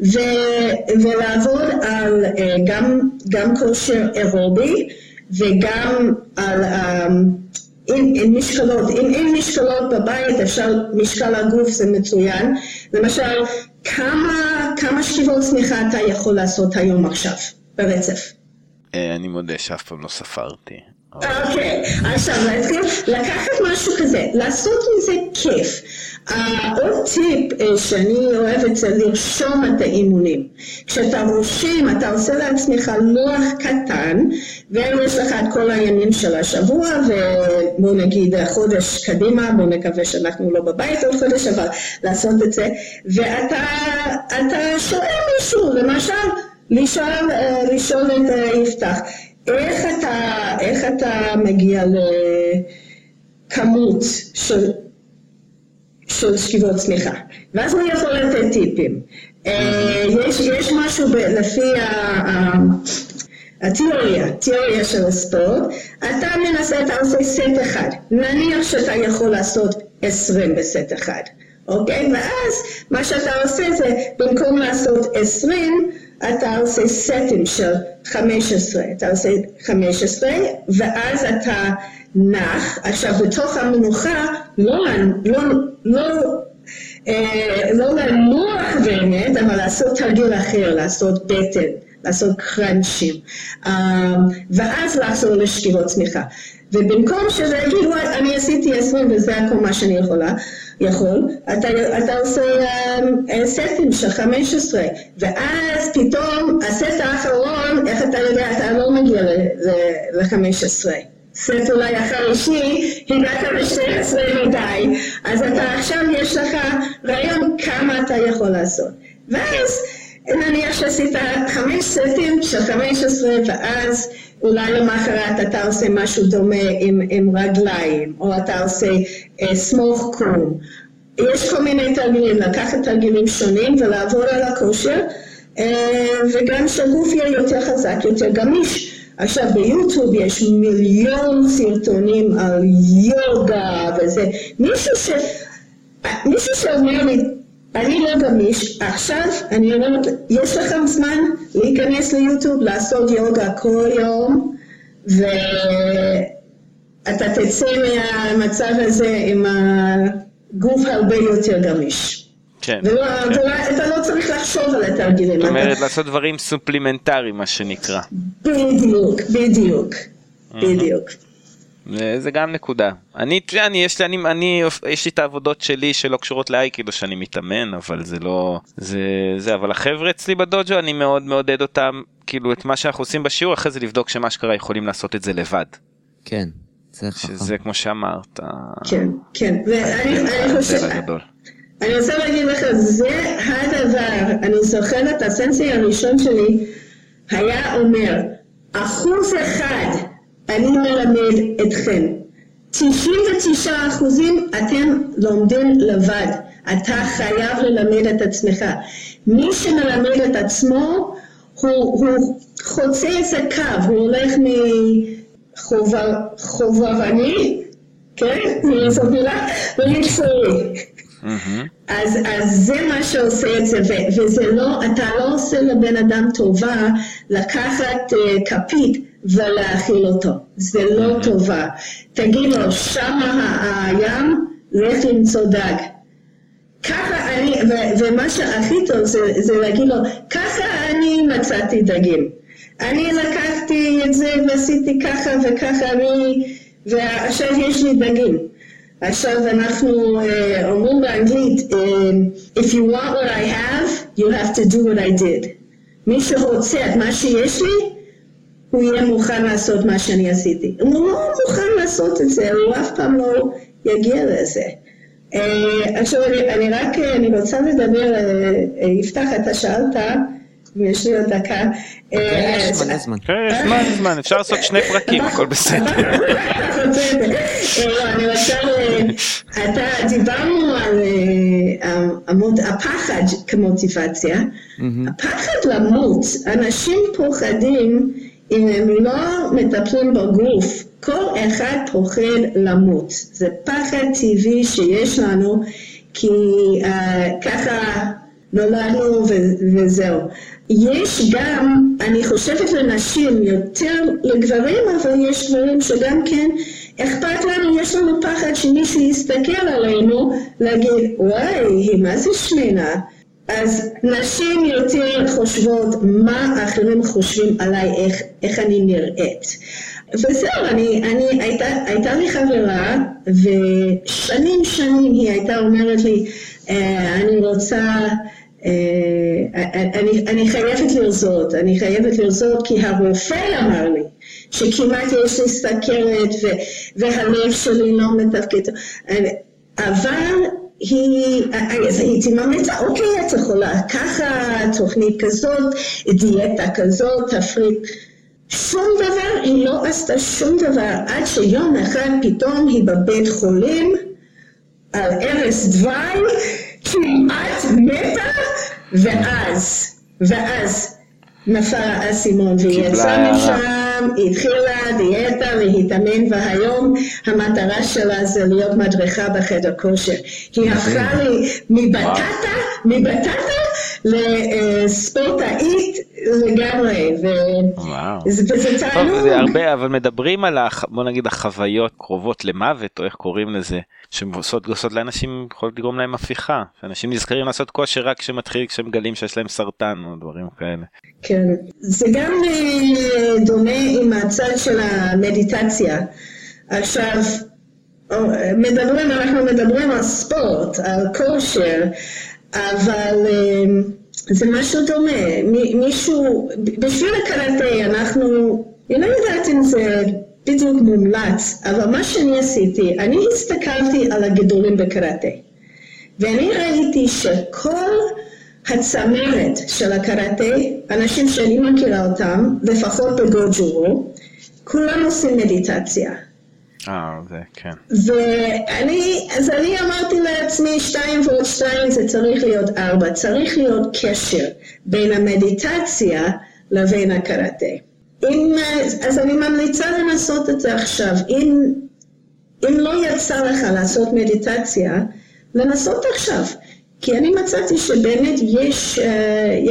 ו- ולעבוד על uh, גם, גם כושר אירובי וגם על um, אין, אין משקלות, אם אין משקלות בבית אפשר, משקל הגוף זה מצוין, למשל כמה, כמה שכיבות צמיחה אתה יכול לעשות היום עכשיו ברצף? אה, אני מודה שאף פעם לא ספרתי. אוקיי, עכשיו להתחיל לקחת משהו כזה, לעשות מזה כיף. עוד טיפ אה, שאני אוהבת זה לרשום את האימונים. כשאתה רושם, אתה עושה לעצמך לוח קטן, ויש לך את כל הימים של השבוע, ובוא נגיד חודש קדימה, בוא נקווה שאנחנו לא בבית עוד חודש, אבל לעשות את זה, ואתה שואל מישהו, למשל, לשאול, אה, לשאול את אה, יפתח. איך אתה, איך אתה מגיע לכמות של, של שכיבות צמיחה? ואז הוא יכול לתת טיפים. אה, יש, יש משהו ב, לפי ה, התיאוריה, תיאוריה של הספורט, אתה מנסה, אתה עושה סט אחד, נניח שאתה יכול לעשות עשרים בסט אחד, אוקיי? ואז מה שאתה עושה זה, במקום לעשות עשרים, אתה עושה סטים של 15, אתה עושה 15 ואז אתה נח, עכשיו בתוך המנוחה לא, לא, לא, אה, לא לנוח באמת, אבל לעשות תרגיל אחר, לעשות בטן, לעשות קראנצ'ים, אה, ואז לחזור לשכיבות צמיחה. ובמקום שזה יגידו, אני עשיתי 20 וזה הכל מה שאני יכולה, יכול, אתה, אתה עושה uh, סטים של 15, ואז פתאום הסט האחרון, איך אתה יודע, אתה לא מגיע ל-15. סט אולי החמישי, הגעת ל-12 מדי, אז אתה עכשיו יש לך רעיון כמה אתה יכול לעשות. ואז נניח שעשית חמש סטים של 15 ואז אולי למחרת אתה עושה משהו דומה עם, עם רגליים, או אתה עושה uh, סמוך קום. יש כל מיני תרגילים, לקחת תרגילים שונים ולעבור על הכושר, uh, וגם שהגוף יהיה יותר חזק, יותר גמיש. עכשיו ביוטיוב יש מיליון סרטונים על יוגה וזה. מישהו שאומר לי, אני לא גמיש, עכשיו אני אומרת, יש לכם זמן להיכנס ליוטיוב, לעשות יוגה כל יום, ואתה תצא מהמצב הזה עם הגוף הרבה יותר גמיש. כן. ולא, כן. אתה לא צריך לחשוב על התרגילים. זאת אומרת, אתה... לעשות דברים סופלימנטריים, מה שנקרא. בדיוק, בדיוק, בדיוק. זה גם נקודה. אני, אני, יש לי, אני, אני, יש לי את העבודות שלי שלא קשורות לאייקילו שאני מתאמן, אבל זה לא, זה, זה, אבל החבר'ה אצלי בדוג'ו, אני מאוד מעודד אותם, כאילו, את מה שאנחנו עושים בשיעור, אחרי זה לבדוק שמה שקרה יכולים לעשות את זה לבד. כן, זה חכם. שזה כמו שאמרת. כן, כן, ואני חושב... אני רוצה להגיד לך, זה הדבר, אני זוכרת, את הסנסי הראשון שלי היה אומר, אחוז אחד אני מלמד אתכם. 99 אחוזים אתם לומדים לבד. אתה חייב ללמד את עצמך. מי שמלמד את עצמו, הוא, הוא חוצה איזה קו, הוא הולך מחובבני, כן? זו מילה, למקצועי. אז, אז זה מה שעושה את זה, ו, וזה לא, אתה לא עושה לבן אדם טובה לקחת uh, כפית ולהאכיל אותו. זה לא טובה. תגיד לו, שמה הים, לך למצוא דג. ככה אני, ו- ומה שהכי טוב זה, זה להגיד לו, ככה אני מצאתי דגים. אני לקחתי את זה ועשיתי ככה וככה, אני, ועכשיו יש לי דגים. עכשיו אנחנו uh, אומרים באנגלית, uh, If you want what I have, you have to do what I did. מי שרוצה את מה שיש לי, הוא יהיה מוכן לעשות מה שאני עשיתי. הוא לא מוכן לעשות את זה, הוא אף פעם לא יגיע לזה. אה, עכשיו אני, אני רק, אני רוצה לדבר, אה, יפתח, אתה שאלת, ויש לי עוד דקה. אה, יש זמן. יש זמן, זמן, אפשר לעשות שני פרקים, הכל בסדר. אני רוצה, אתה, דיברנו על הפחד כמוטיבציה. הפחד למות, אנשים פוחדים אם הם לא מטפלים בגוף, כל אחד פוחד למות. זה פחד טבעי שיש לנו, כי uh, ככה נולדנו וזהו. יש גם, אני חושבת לנשים יותר לגברים, אבל יש דברים שגם כן אכפת לנו, יש לנו פחד שמישהו יסתכל עלינו, להגיד, וואי, היא מה זה שמנה? אז נשים יותר חושבות מה אחרים חושבים עליי, איך, איך אני נראית. וזהו, אני, אני, הייתה, הייתה לי חברה, ושנים שנים היא הייתה אומרת לי, אה, אני רוצה, אה, אני, אני חייבת לרזות, אני חייבת לרזות כי הרופא אמר לי שכמעט יש לי סכרת והלב שלי לא מתפקד. אבל היא, אז הייתי ממליצה, אוקיי, את יכולה ככה, תוכנית כזאת, דיאטה כזאת, תפריט. שום דבר, היא לא עשתה שום דבר, עד שיום אחד פתאום היא בבית חולים על ערש דווי, כמעט מתה, ואז, ואז נפל האסימון והיא יצאה משם, היא התחילה דיאטה להתאמן והיום המטרה שלה זה להיות מדריכה בחדר כושר. היא הפכה לי מבטטה, מבטטה לספורטאית לגמרי, וזה תענוג. זה הרבה, אבל מדברים על, בוא נגיד, החוויות קרובות למוות, או איך קוראים לזה, שעושות לאנשים, יכולות לגרום להם הפיכה, שאנשים נזכרים לעשות כושר רק כשמתחיל, כשהם מגלים שיש להם סרטן, או דברים כאלה. כן, זה גם אה, דומה עם הצד של המדיטציה. עכשיו, מדברים, אנחנו מדברים על ספורט, על כושר, אבל אה, זה משהו דומה. מישהו, בשביל הקראטה אנחנו, אני לא יודעת אם זה בדיוק מומלץ, אבל מה שאני עשיתי, אני הסתכלתי על הגידולים בקראטה, ואני ראיתי שכל הצמרת של הקראטה, אנשים שאני מכירה אותם, לפחות בגוג'ורו, כולם עושים מדיטציה. אה, זה, כן. ואני, אז אני אמרתי לעצמי, שתיים ועוד שתיים זה צריך להיות ארבע. צריך להיות קשר בין המדיטציה לבין הקראטה. אם, אז אני ממליצה לנסות את זה עכשיו. אם, אם לא יצא לך לעשות מדיטציה, לנסות עכשיו. כי אני מצאתי שבאמת יש, uh,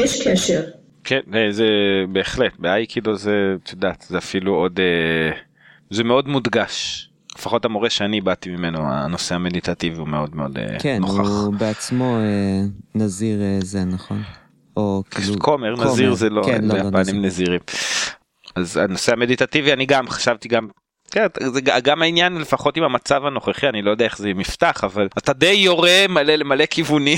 יש קשר. כן, זה בהחלט, באייקידו זה, את יודעת, זה אפילו עוד... Uh... זה מאוד מודגש. לפחות המורה שאני באתי ממנו, הנושא המדיטטיבי הוא מאוד מאוד אה, כן, נוכח. כן, הוא בעצמו אה, נזיר אה, זה, נכון? או כאילו... כומר, נזיר זה לא, כן, לא, לא נזיר. נזירים. אז הנושא המדיטטיבי, אני גם חשבתי גם כן, זה גם העניין לפחות עם המצב הנוכחי אני לא יודע איך זה מפתח אבל אתה די יורה מלא למלא כיוונים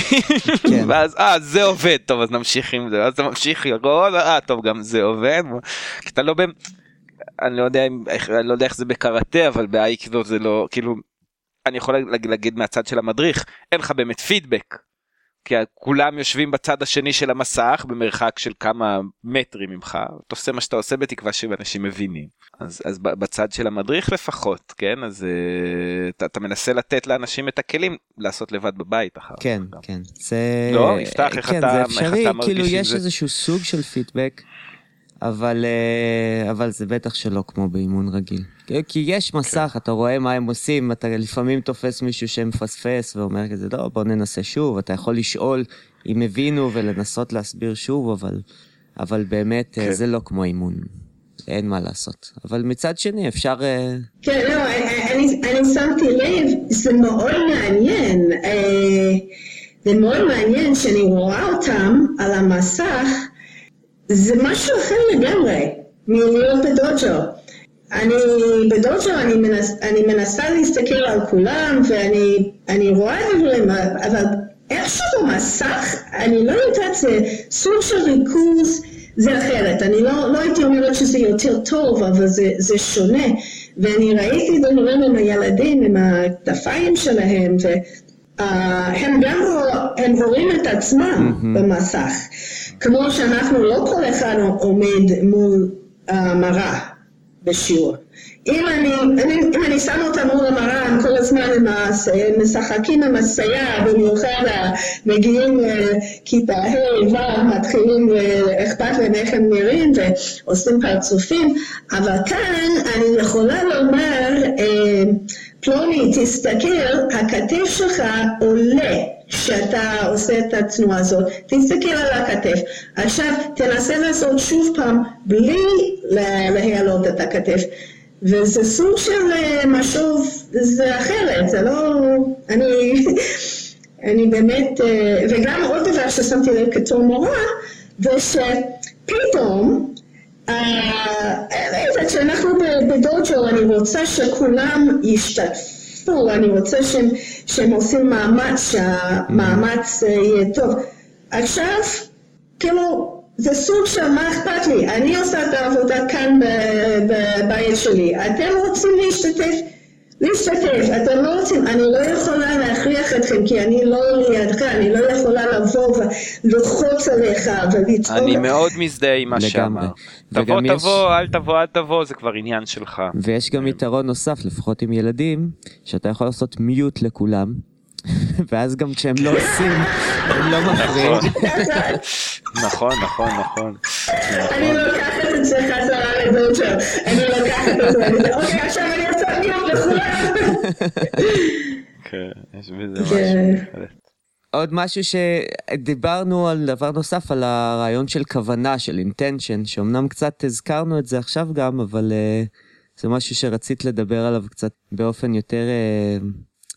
כן. ואז אה זה עובד טוב אז נמשיך עם זה אז אתה ממשיך לראות אה טוב גם זה עובד אתה לא באמת אני לא יודע אם אני לא יודע איך זה בקראטה אבל באייקדו זה לא כאילו אני יכול להגיד מהצד של המדריך אין לך באמת פידבק. כי כולם יושבים בצד השני של המסך במרחק של כמה מטרים ממך אתה עושה מה שאתה עושה בתקווה שאנשים מבינים אז אז בצד של המדריך לפחות כן אז uh, אתה, אתה מנסה לתת לאנשים את הכלים לעשות לבד בבית אחר כן כך. כן זה לא יפתח איך כן, אתה זה אפשרי כאילו יש זה... איזשהו סוג של פידבק. אבל, אה, אבל זה בטח שלא כמו באימון רגיל. כי יש מסך, אתה רואה מה הם עושים, אתה לפעמים תופס מישהו שמפספס ואומר כזה, לא, בוא ננסה שוב, אתה יכול לשאול אם הבינו ולנסות להסביר שוב, אבל, אבל באמת אה, כן. זה לא כמו אימון. אין מה לעשות. אבל מצד שני אפשר... אה, כן, לא, אני, אני שמתי לב, זה מאוד מעניין. זה מאוד מעניין שאני רואה אותם על המסך. זה משהו אחר לגמרי מלהיות בדוג'ו. אני בדוג'ו, אני, מנס, אני מנסה להסתכל על כולם ואני רואה דברים, אבל איכשהו במסך, אני לא יודעת, זה סוג של ריכוז, זה אחרת. אני לא, לא הייתי אומרת שזה יותר טוב, אבל זה, זה שונה. ואני ראיתי דברים עם הילדים, עם הכתפיים שלהם, והם גם הם רואים את עצמם mm-hmm. במסך. כמו שאנחנו, לא כל אחד עומד מול המראה בשיעור. אם אני, אני, אם אני שמה אותם מול המראה, כל הזמן הם משחקים עם הסייע, במיוחד מגיעים לכיתה ה' ו', מתחילים, אכפת להם איך הם נראים ועושים פרצופים, אבל כאן אני יכולה לומר, פלוני, תסתכל, הכתף שלך עולה. כשאתה עושה את התנועה הזאת, תסתכל על הכתף. עכשיו תנסה לעשות שוב פעם בלי להעלות את הכתף. וזה סוג של אה, משהו, זה אחרת, זה לא... אני, אני באמת... אה, וגם עוד דבר ששמתי לב כתור מורה, זה שפתאום, אה, כשאנחנו בדוג'ו, אני רוצה שכולם ישתתפו, אני רוצה שהם, שהם עושים מאמץ, שהמאמץ יהיה טוב. עכשיו, כאילו, זה סוג של מה אכפת לי, אני עושה את העבודה כאן בבית שלי, אתם רוצים להשתתף? להשתתף, אתם לא רוצים, אני לא יכולה להכריח אתכם כי אני לא לידך, אני לא יכולה לבוא וללחוץ עליך ולצעוק. אני מאוד מזדהה עם מה שאמרת. תבוא תבוא, אל תבוא אל תבוא, זה כבר עניין שלך. ויש גם יתרון נוסף, לפחות עם ילדים, שאתה יכול לעשות מיוט לכולם. ואז גם כשהם לא עושים, הם לא מפריעים. נכון, נכון, נכון. אני לוקחת את זה חזרה לדוצ'ר. אני לוקחת את זה, אוקיי, עכשיו אני עושה מיום לכולם. כן, יש בזה כן. משהו. עוד משהו שדיברנו על דבר נוסף, על הרעיון של כוונה, של אינטנשן, שאומנם קצת הזכרנו את זה עכשיו גם, אבל uh, זה משהו שרצית לדבר עליו קצת באופן יותר uh,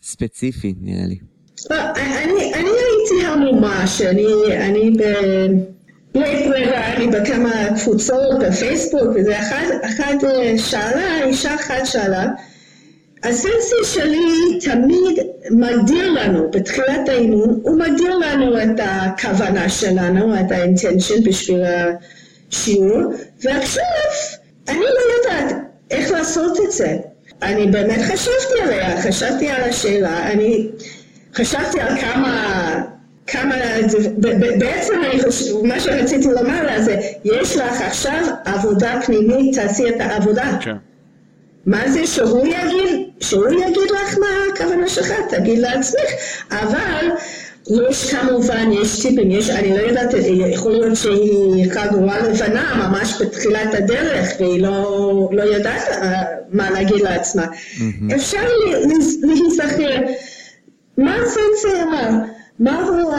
ספציפי, נראה לי. לא, אני, הייתי המומה ב... בלית ברירה, אני בכמה קבוצות בפייסבוק, וזה אחד, אחד אה, שאלה, אישה אחת שאלה, הסנסי שלי תמיד מגדיר לנו, בתחילת האימון, הוא מגדיר לנו את הכוונה שלנו, את האינטנשן בשביל השיעור, ועכשיו אני לא יודעת איך לעשות את זה. אני באמת חשבתי עליה, חשבתי על השאלה, אני חשבתי על כמה, כמה, בעצם אני חושב, מה שרציתי לומר לה זה, יש לך עכשיו עבודה פנימית, תעשי את העבודה. כן. מה זה שהוא יגיד, שהוא יגיד לך מה הכוונה שלך, תגיד לעצמך, אבל יש כמובן, יש טיפים, יש, אני לא יודעת, יכול להיות שהיא חגורה לבנה ממש בתחילת הדרך והיא לא, לא יודעת אה, מה להגיד לעצמה. Mm-hmm. אפשר להיזכר, מה זה אמר? מה הוא,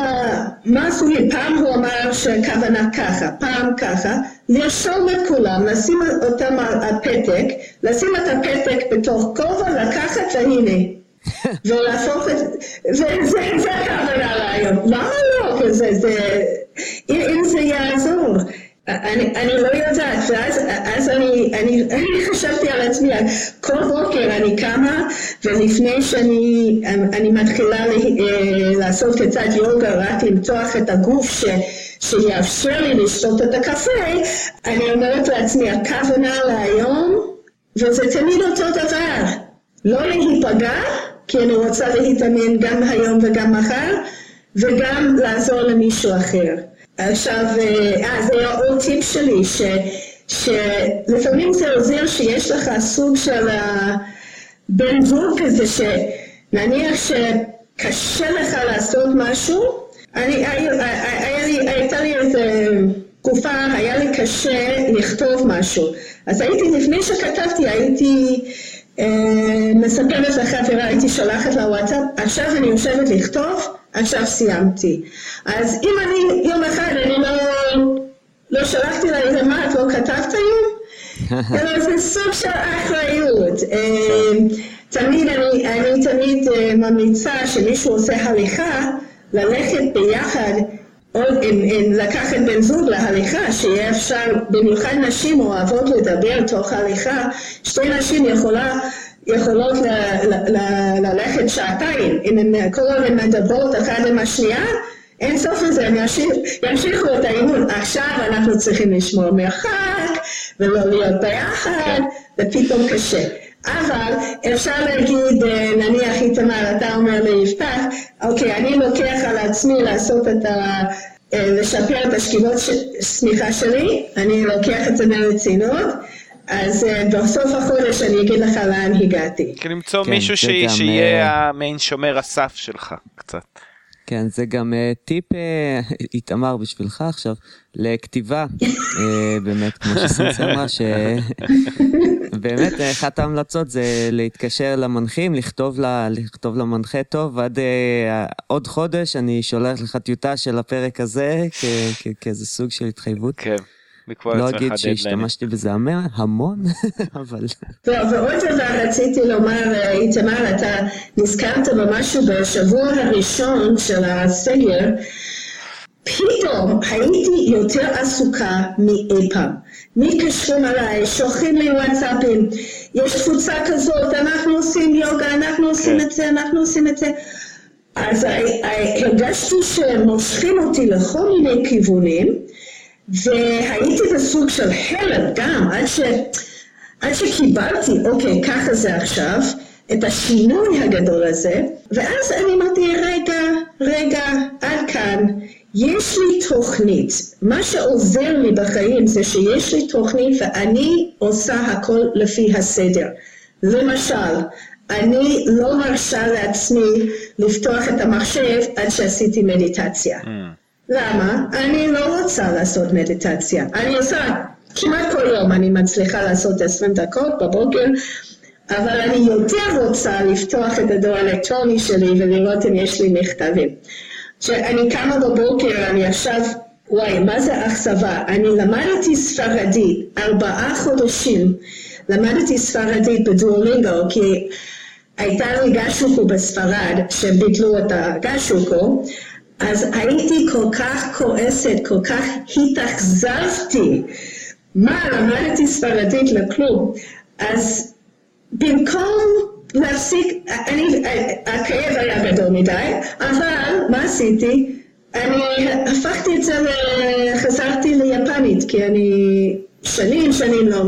מה עשו לי? פעם הוא אמר שכוונה ככה, פעם ככה, לרשום את כולם, לשים אותם על הפתק, לשים את הפתק בתוך כובע, לקחת והנה. ולהפוך את זה, זה הכוונה להיום. למה לא? זה, זה, אם זה יעזור. אני, אני לא יודעת, ואז אז אני, אני, אני חשבתי על עצמי, כל בוקר אני קמה, ולפני שאני אני מתחילה לה, אה, לעשות קצת יוגה, רק למתוח את הגוף ש, שיאפשר לי לשתות את הקפה, אני אומרת לעצמי, הכוונה להיום, וזה תמיד אותו דבר, לא להיפגע, כי אני רוצה להתאמן גם היום וגם מחר, וגם לעזור למישהו אחר. עכשיו, אה, זה היה עוד טיפ שלי, ש, שלפעמים זה עוזר שיש לך סוג של בן זוג כזה, שנניח שקשה לך לעשות משהו, אני, היה, היה לי, הייתה לי איזה תקופה, היה לי קשה לכתוב משהו. אז הייתי, לפני שכתבתי, הייתי אה, מספרת לחברה, הייתי שולחת לה וואטסאפ, עכשיו אני יושבת לכתוב, עכשיו סיימתי. אז אם אני יום אחד, אני לא, לא שלחתי לה איזה מה, את לא כתבת היום? אלא זה סוג של אחריות. אה, תמיד, אני, אני תמיד אה, ממליצה שמישהו עושה הליכה, ללכת ביחד או אם, אם לקחת בן זוג להליכה, שיהיה אפשר, במיוחד נשים אוהבות לדבר תוך הליכה, שתי נשים יכולה, יכולות ללכת שעתיים, אם הן כל הזמן מדברות אחת עם השנייה, אין סוף לזה, הם ימשיכו את האימון. עכשיו אנחנו צריכים לשמור מרחק, ולא להיות ביחד, ופתאום קשה. אבל אפשר להגיד, אה, נניח איתמר, אתה אומר ליפתח, אוקיי, אני לוקח על עצמי לעשות את ה... אה, לשפר את השכיבות שמיכה שלי, אני לוקח את זה ברצינות, אז uh, בסוף החודש אני אגיד לך לאן הגעתי. כי למצוא כן, מישהו ש... גם, שיהיה uh... המעין שומר הסף שלך קצת. כן, זה גם uh, טיפ, uh, איתמר בשבילך עכשיו, לכתיבה, uh, באמת, כמו שסנסה אמרה, שבאמת אחת ההמלצות זה להתקשר למנחים, לכתוב, לה, לכתוב למנחה טוב, עד uh, עוד חודש אני שולח לך טיוטה של הפרק הזה, כאיזה סוג של התחייבות. כן. לא אגיד שהשתמשתי בזה המון, אבל... ועוד דבר רציתי לומר, איתמר, אתה נזכרת במשהו בשבוע הראשון של הסגר, פתאום הייתי יותר עסוקה מאי פעם. מתקשרים עליי, שולחים לי וואטסאפים, יש קבוצה כזאת, אנחנו עושים יוגה, אנחנו עושים כן. את זה, אנחנו עושים את זה. אז הרגשתי שהם מושכים אותי לכל מיני כיוונים. והייתי בסוג של הלם גם, עד, ש... עד שקיבלתי, אוקיי, ככה זה עכשיו, את השינוי הגדול הזה, ואז אני אמרתי, רגע, רגע, עד כאן, יש לי תוכנית. מה שעוזר לי בחיים זה שיש לי תוכנית ואני עושה הכל לפי הסדר. למשל, אני לא מרשה לעצמי לפתוח את המחשב עד שעשיתי מדיטציה. Mm. למה? אני לא רוצה לעשות מדיטציה. אני עושה, כמעט כל יום אני מצליחה לעשות 20 דקות בבוקר, אבל אני יותר רוצה לפתוח את הדור האלקטרוני שלי ולראות אם יש לי מכתבים. כשאני קמה בבוקר, אני עכשיו, וואי, מה זה אכזבה? אני למדתי ספרדית ארבעה חודשים. למדתי ספרדית בדואלינגו, כי הייתה לי גשוקו בספרד, שביטלו את הגשוקו, אז הייתי כל כך כועסת, כל כך התאכזבתי. מה, למדתי ספרדית לכלום. אז במקום להפסיק, אני, הכאב היה גדול מדי, אבל מה עשיתי? אני הפכתי את זה, חזרתי ליפנית, כי אני שנים שנים לא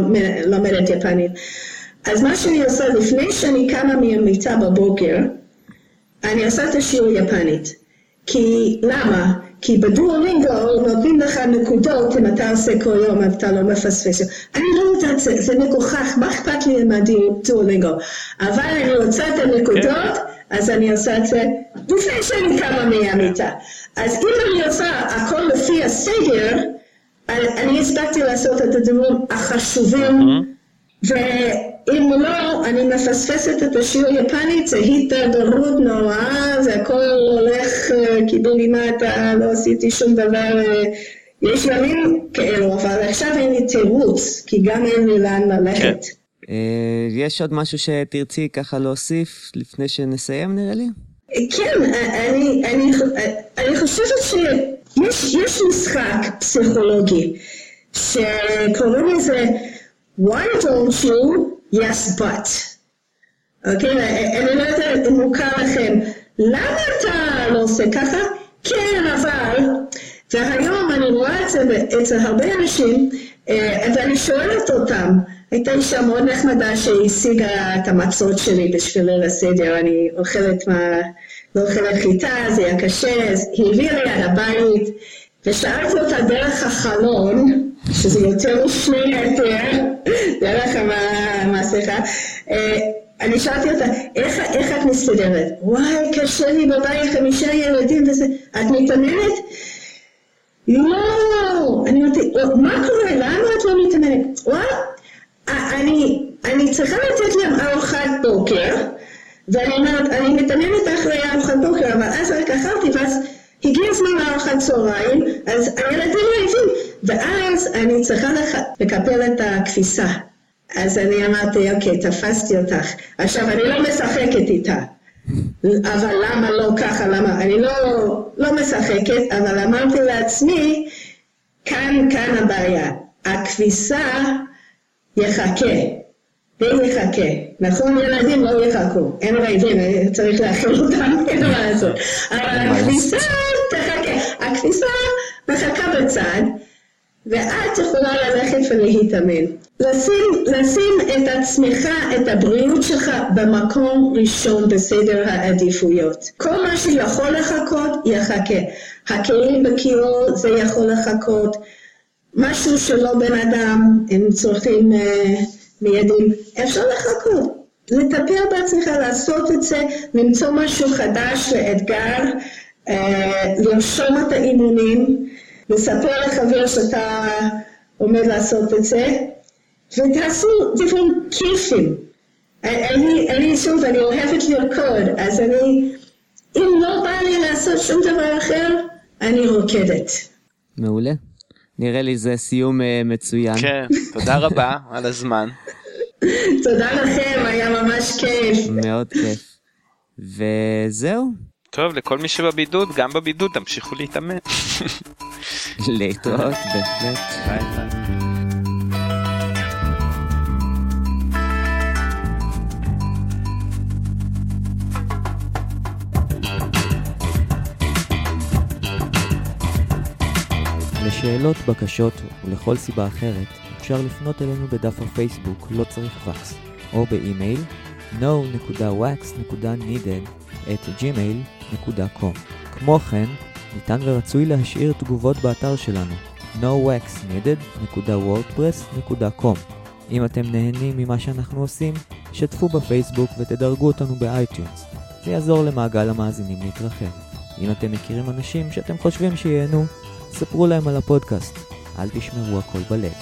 לומדת יפנית. אז מה שאני עושה לפני שאני קמה מהמיטה בבוקר, אני עושה את השיעור יפנית. כי למה? כי בדואלינגו נותנים לך נקודות אם אתה עושה כל יום ואתה לא מפספס. אני לא יודעת, זה, זה מגוחך, מה אכפת לי מהדואלינגו? אבל אני רוצה את הנקודות, כן. אז אני עושה את זה לפני שאני קמה מהמיטה. אז אם אני עושה הכל לפי הסגר, אני הספקתי לעשות את הדברים החשובים, ואם לא, אני מפספסת את השיעור יפנית, זה הידרדרות נוראה, זה הכל הולך אה, קיבול למטה, לא עשיתי שום דבר. אה, יש ימים כאלו, אבל עכשיו אין לי תירוץ, כי גם אין לי לאן ללכת. כן. אה, יש עוד משהו שתרצי ככה להוסיף לפני שנסיים נראה לי? כן, אני, אני, אני חושבת שיש משחק פסיכולוגי שקוראים לזה why don't you yes but. אוקיי? אני לא יודעת אם מוכר לכם. למה אתה לא עושה ככה? כן, אבל... והיום אני רואה את זה אצל הרבה אנשים, אה, ואני שואלת אותם, הייתה אישה מאוד נחמדה שהשיגה את המצות שלי בשבילי לסדר, אני אוכלת מה... לא אוכלת חיטה, זה היה קשה, אז היא הביאה לי על הבית, ושאלתי אותה דרך החלון, שזה יותר משני מטר, דרך המסכה, אה, אני שאלתי אותה, איך, איך את מסתדרת? וואי, קשה לי בבית, חמישה ילדים וזה, את מתאמנת? לא, אני אמרתי, מה קורה? למה את לא מתאמנת? וואי, אני, אני צריכה לתת להם ארוחת בוקר, ואני אומרת, אני מתאמנת אחרי ארוחת בוקר, אבל אז רק אכלתי, ואז הגיע הזמן לארוחת צהריים, אז הילדים רעבים, ואז אני צריכה לח... לקפל את הכביסה. אז אני אמרתי, אוקיי, תפסתי אותך. עכשיו, אני לא משחקת איתה. אבל למה לא ככה, למה? אני לא, לא משחקת, אבל אמרתי לעצמי, כאן, כאן הבעיה. הכביסה יחכה. די יחכה. נכון, ילדים לא יחכו. הם רעבים, צריך להכין אותם, אין מה לעשות. אבל הכביסה תחכה. הכביסה מחכה בצד. ואת יכולה ללכת ולהתאמן. לשים, לשים את עצמך, את הבריאות שלך, במקום ראשון בסדר העדיפויות. כל מה שיכול לחכות, יחכה. הכלים בכיור, זה יכול לחכות. משהו שלא בן אדם עם צרכים uh, מיידים, אפשר לחכות. לטפל בעצמך, לעשות את זה, למצוא משהו חדש לאתגר, לרשום את האימונים, לספר לחבר שאתה עומד לעשות את זה, ותעשו דברים כיפים. אני, אני שוב, אני אוהבת לרקוד, אז אני, אם לא בא לי לעשות שום דבר אחר, אני רוקדת. מעולה. נראה לי זה סיום uh, מצוין. כן, תודה רבה על הזמן. תודה לכם, היה ממש כיף. מאוד כיף. וזהו. טוב, לכל מי שבבידוד, גם בבידוד תמשיכו להתאמן. להתראות, בהחלט. ביי ביי. לשאלות, בקשות ולכל סיבה אחרת, אפשר לפנות אלינו בדף הפייסבוק לא צריך וקס, או באימייל no.wax.needed at gmail.com. כמו כן, ניתן ורצוי להשאיר תגובות באתר שלנו nowaxneeded.wordpress.com. אם אתם נהנים ממה שאנחנו עושים, שתפו בפייסבוק ותדרגו אותנו ב iTunes. זה יעזור למעגל המאזינים להתרחב. אם אתם מכירים אנשים שאתם חושבים שייהנו, ספרו להם על הפודקאסט. אל תשמרו הכל בלב.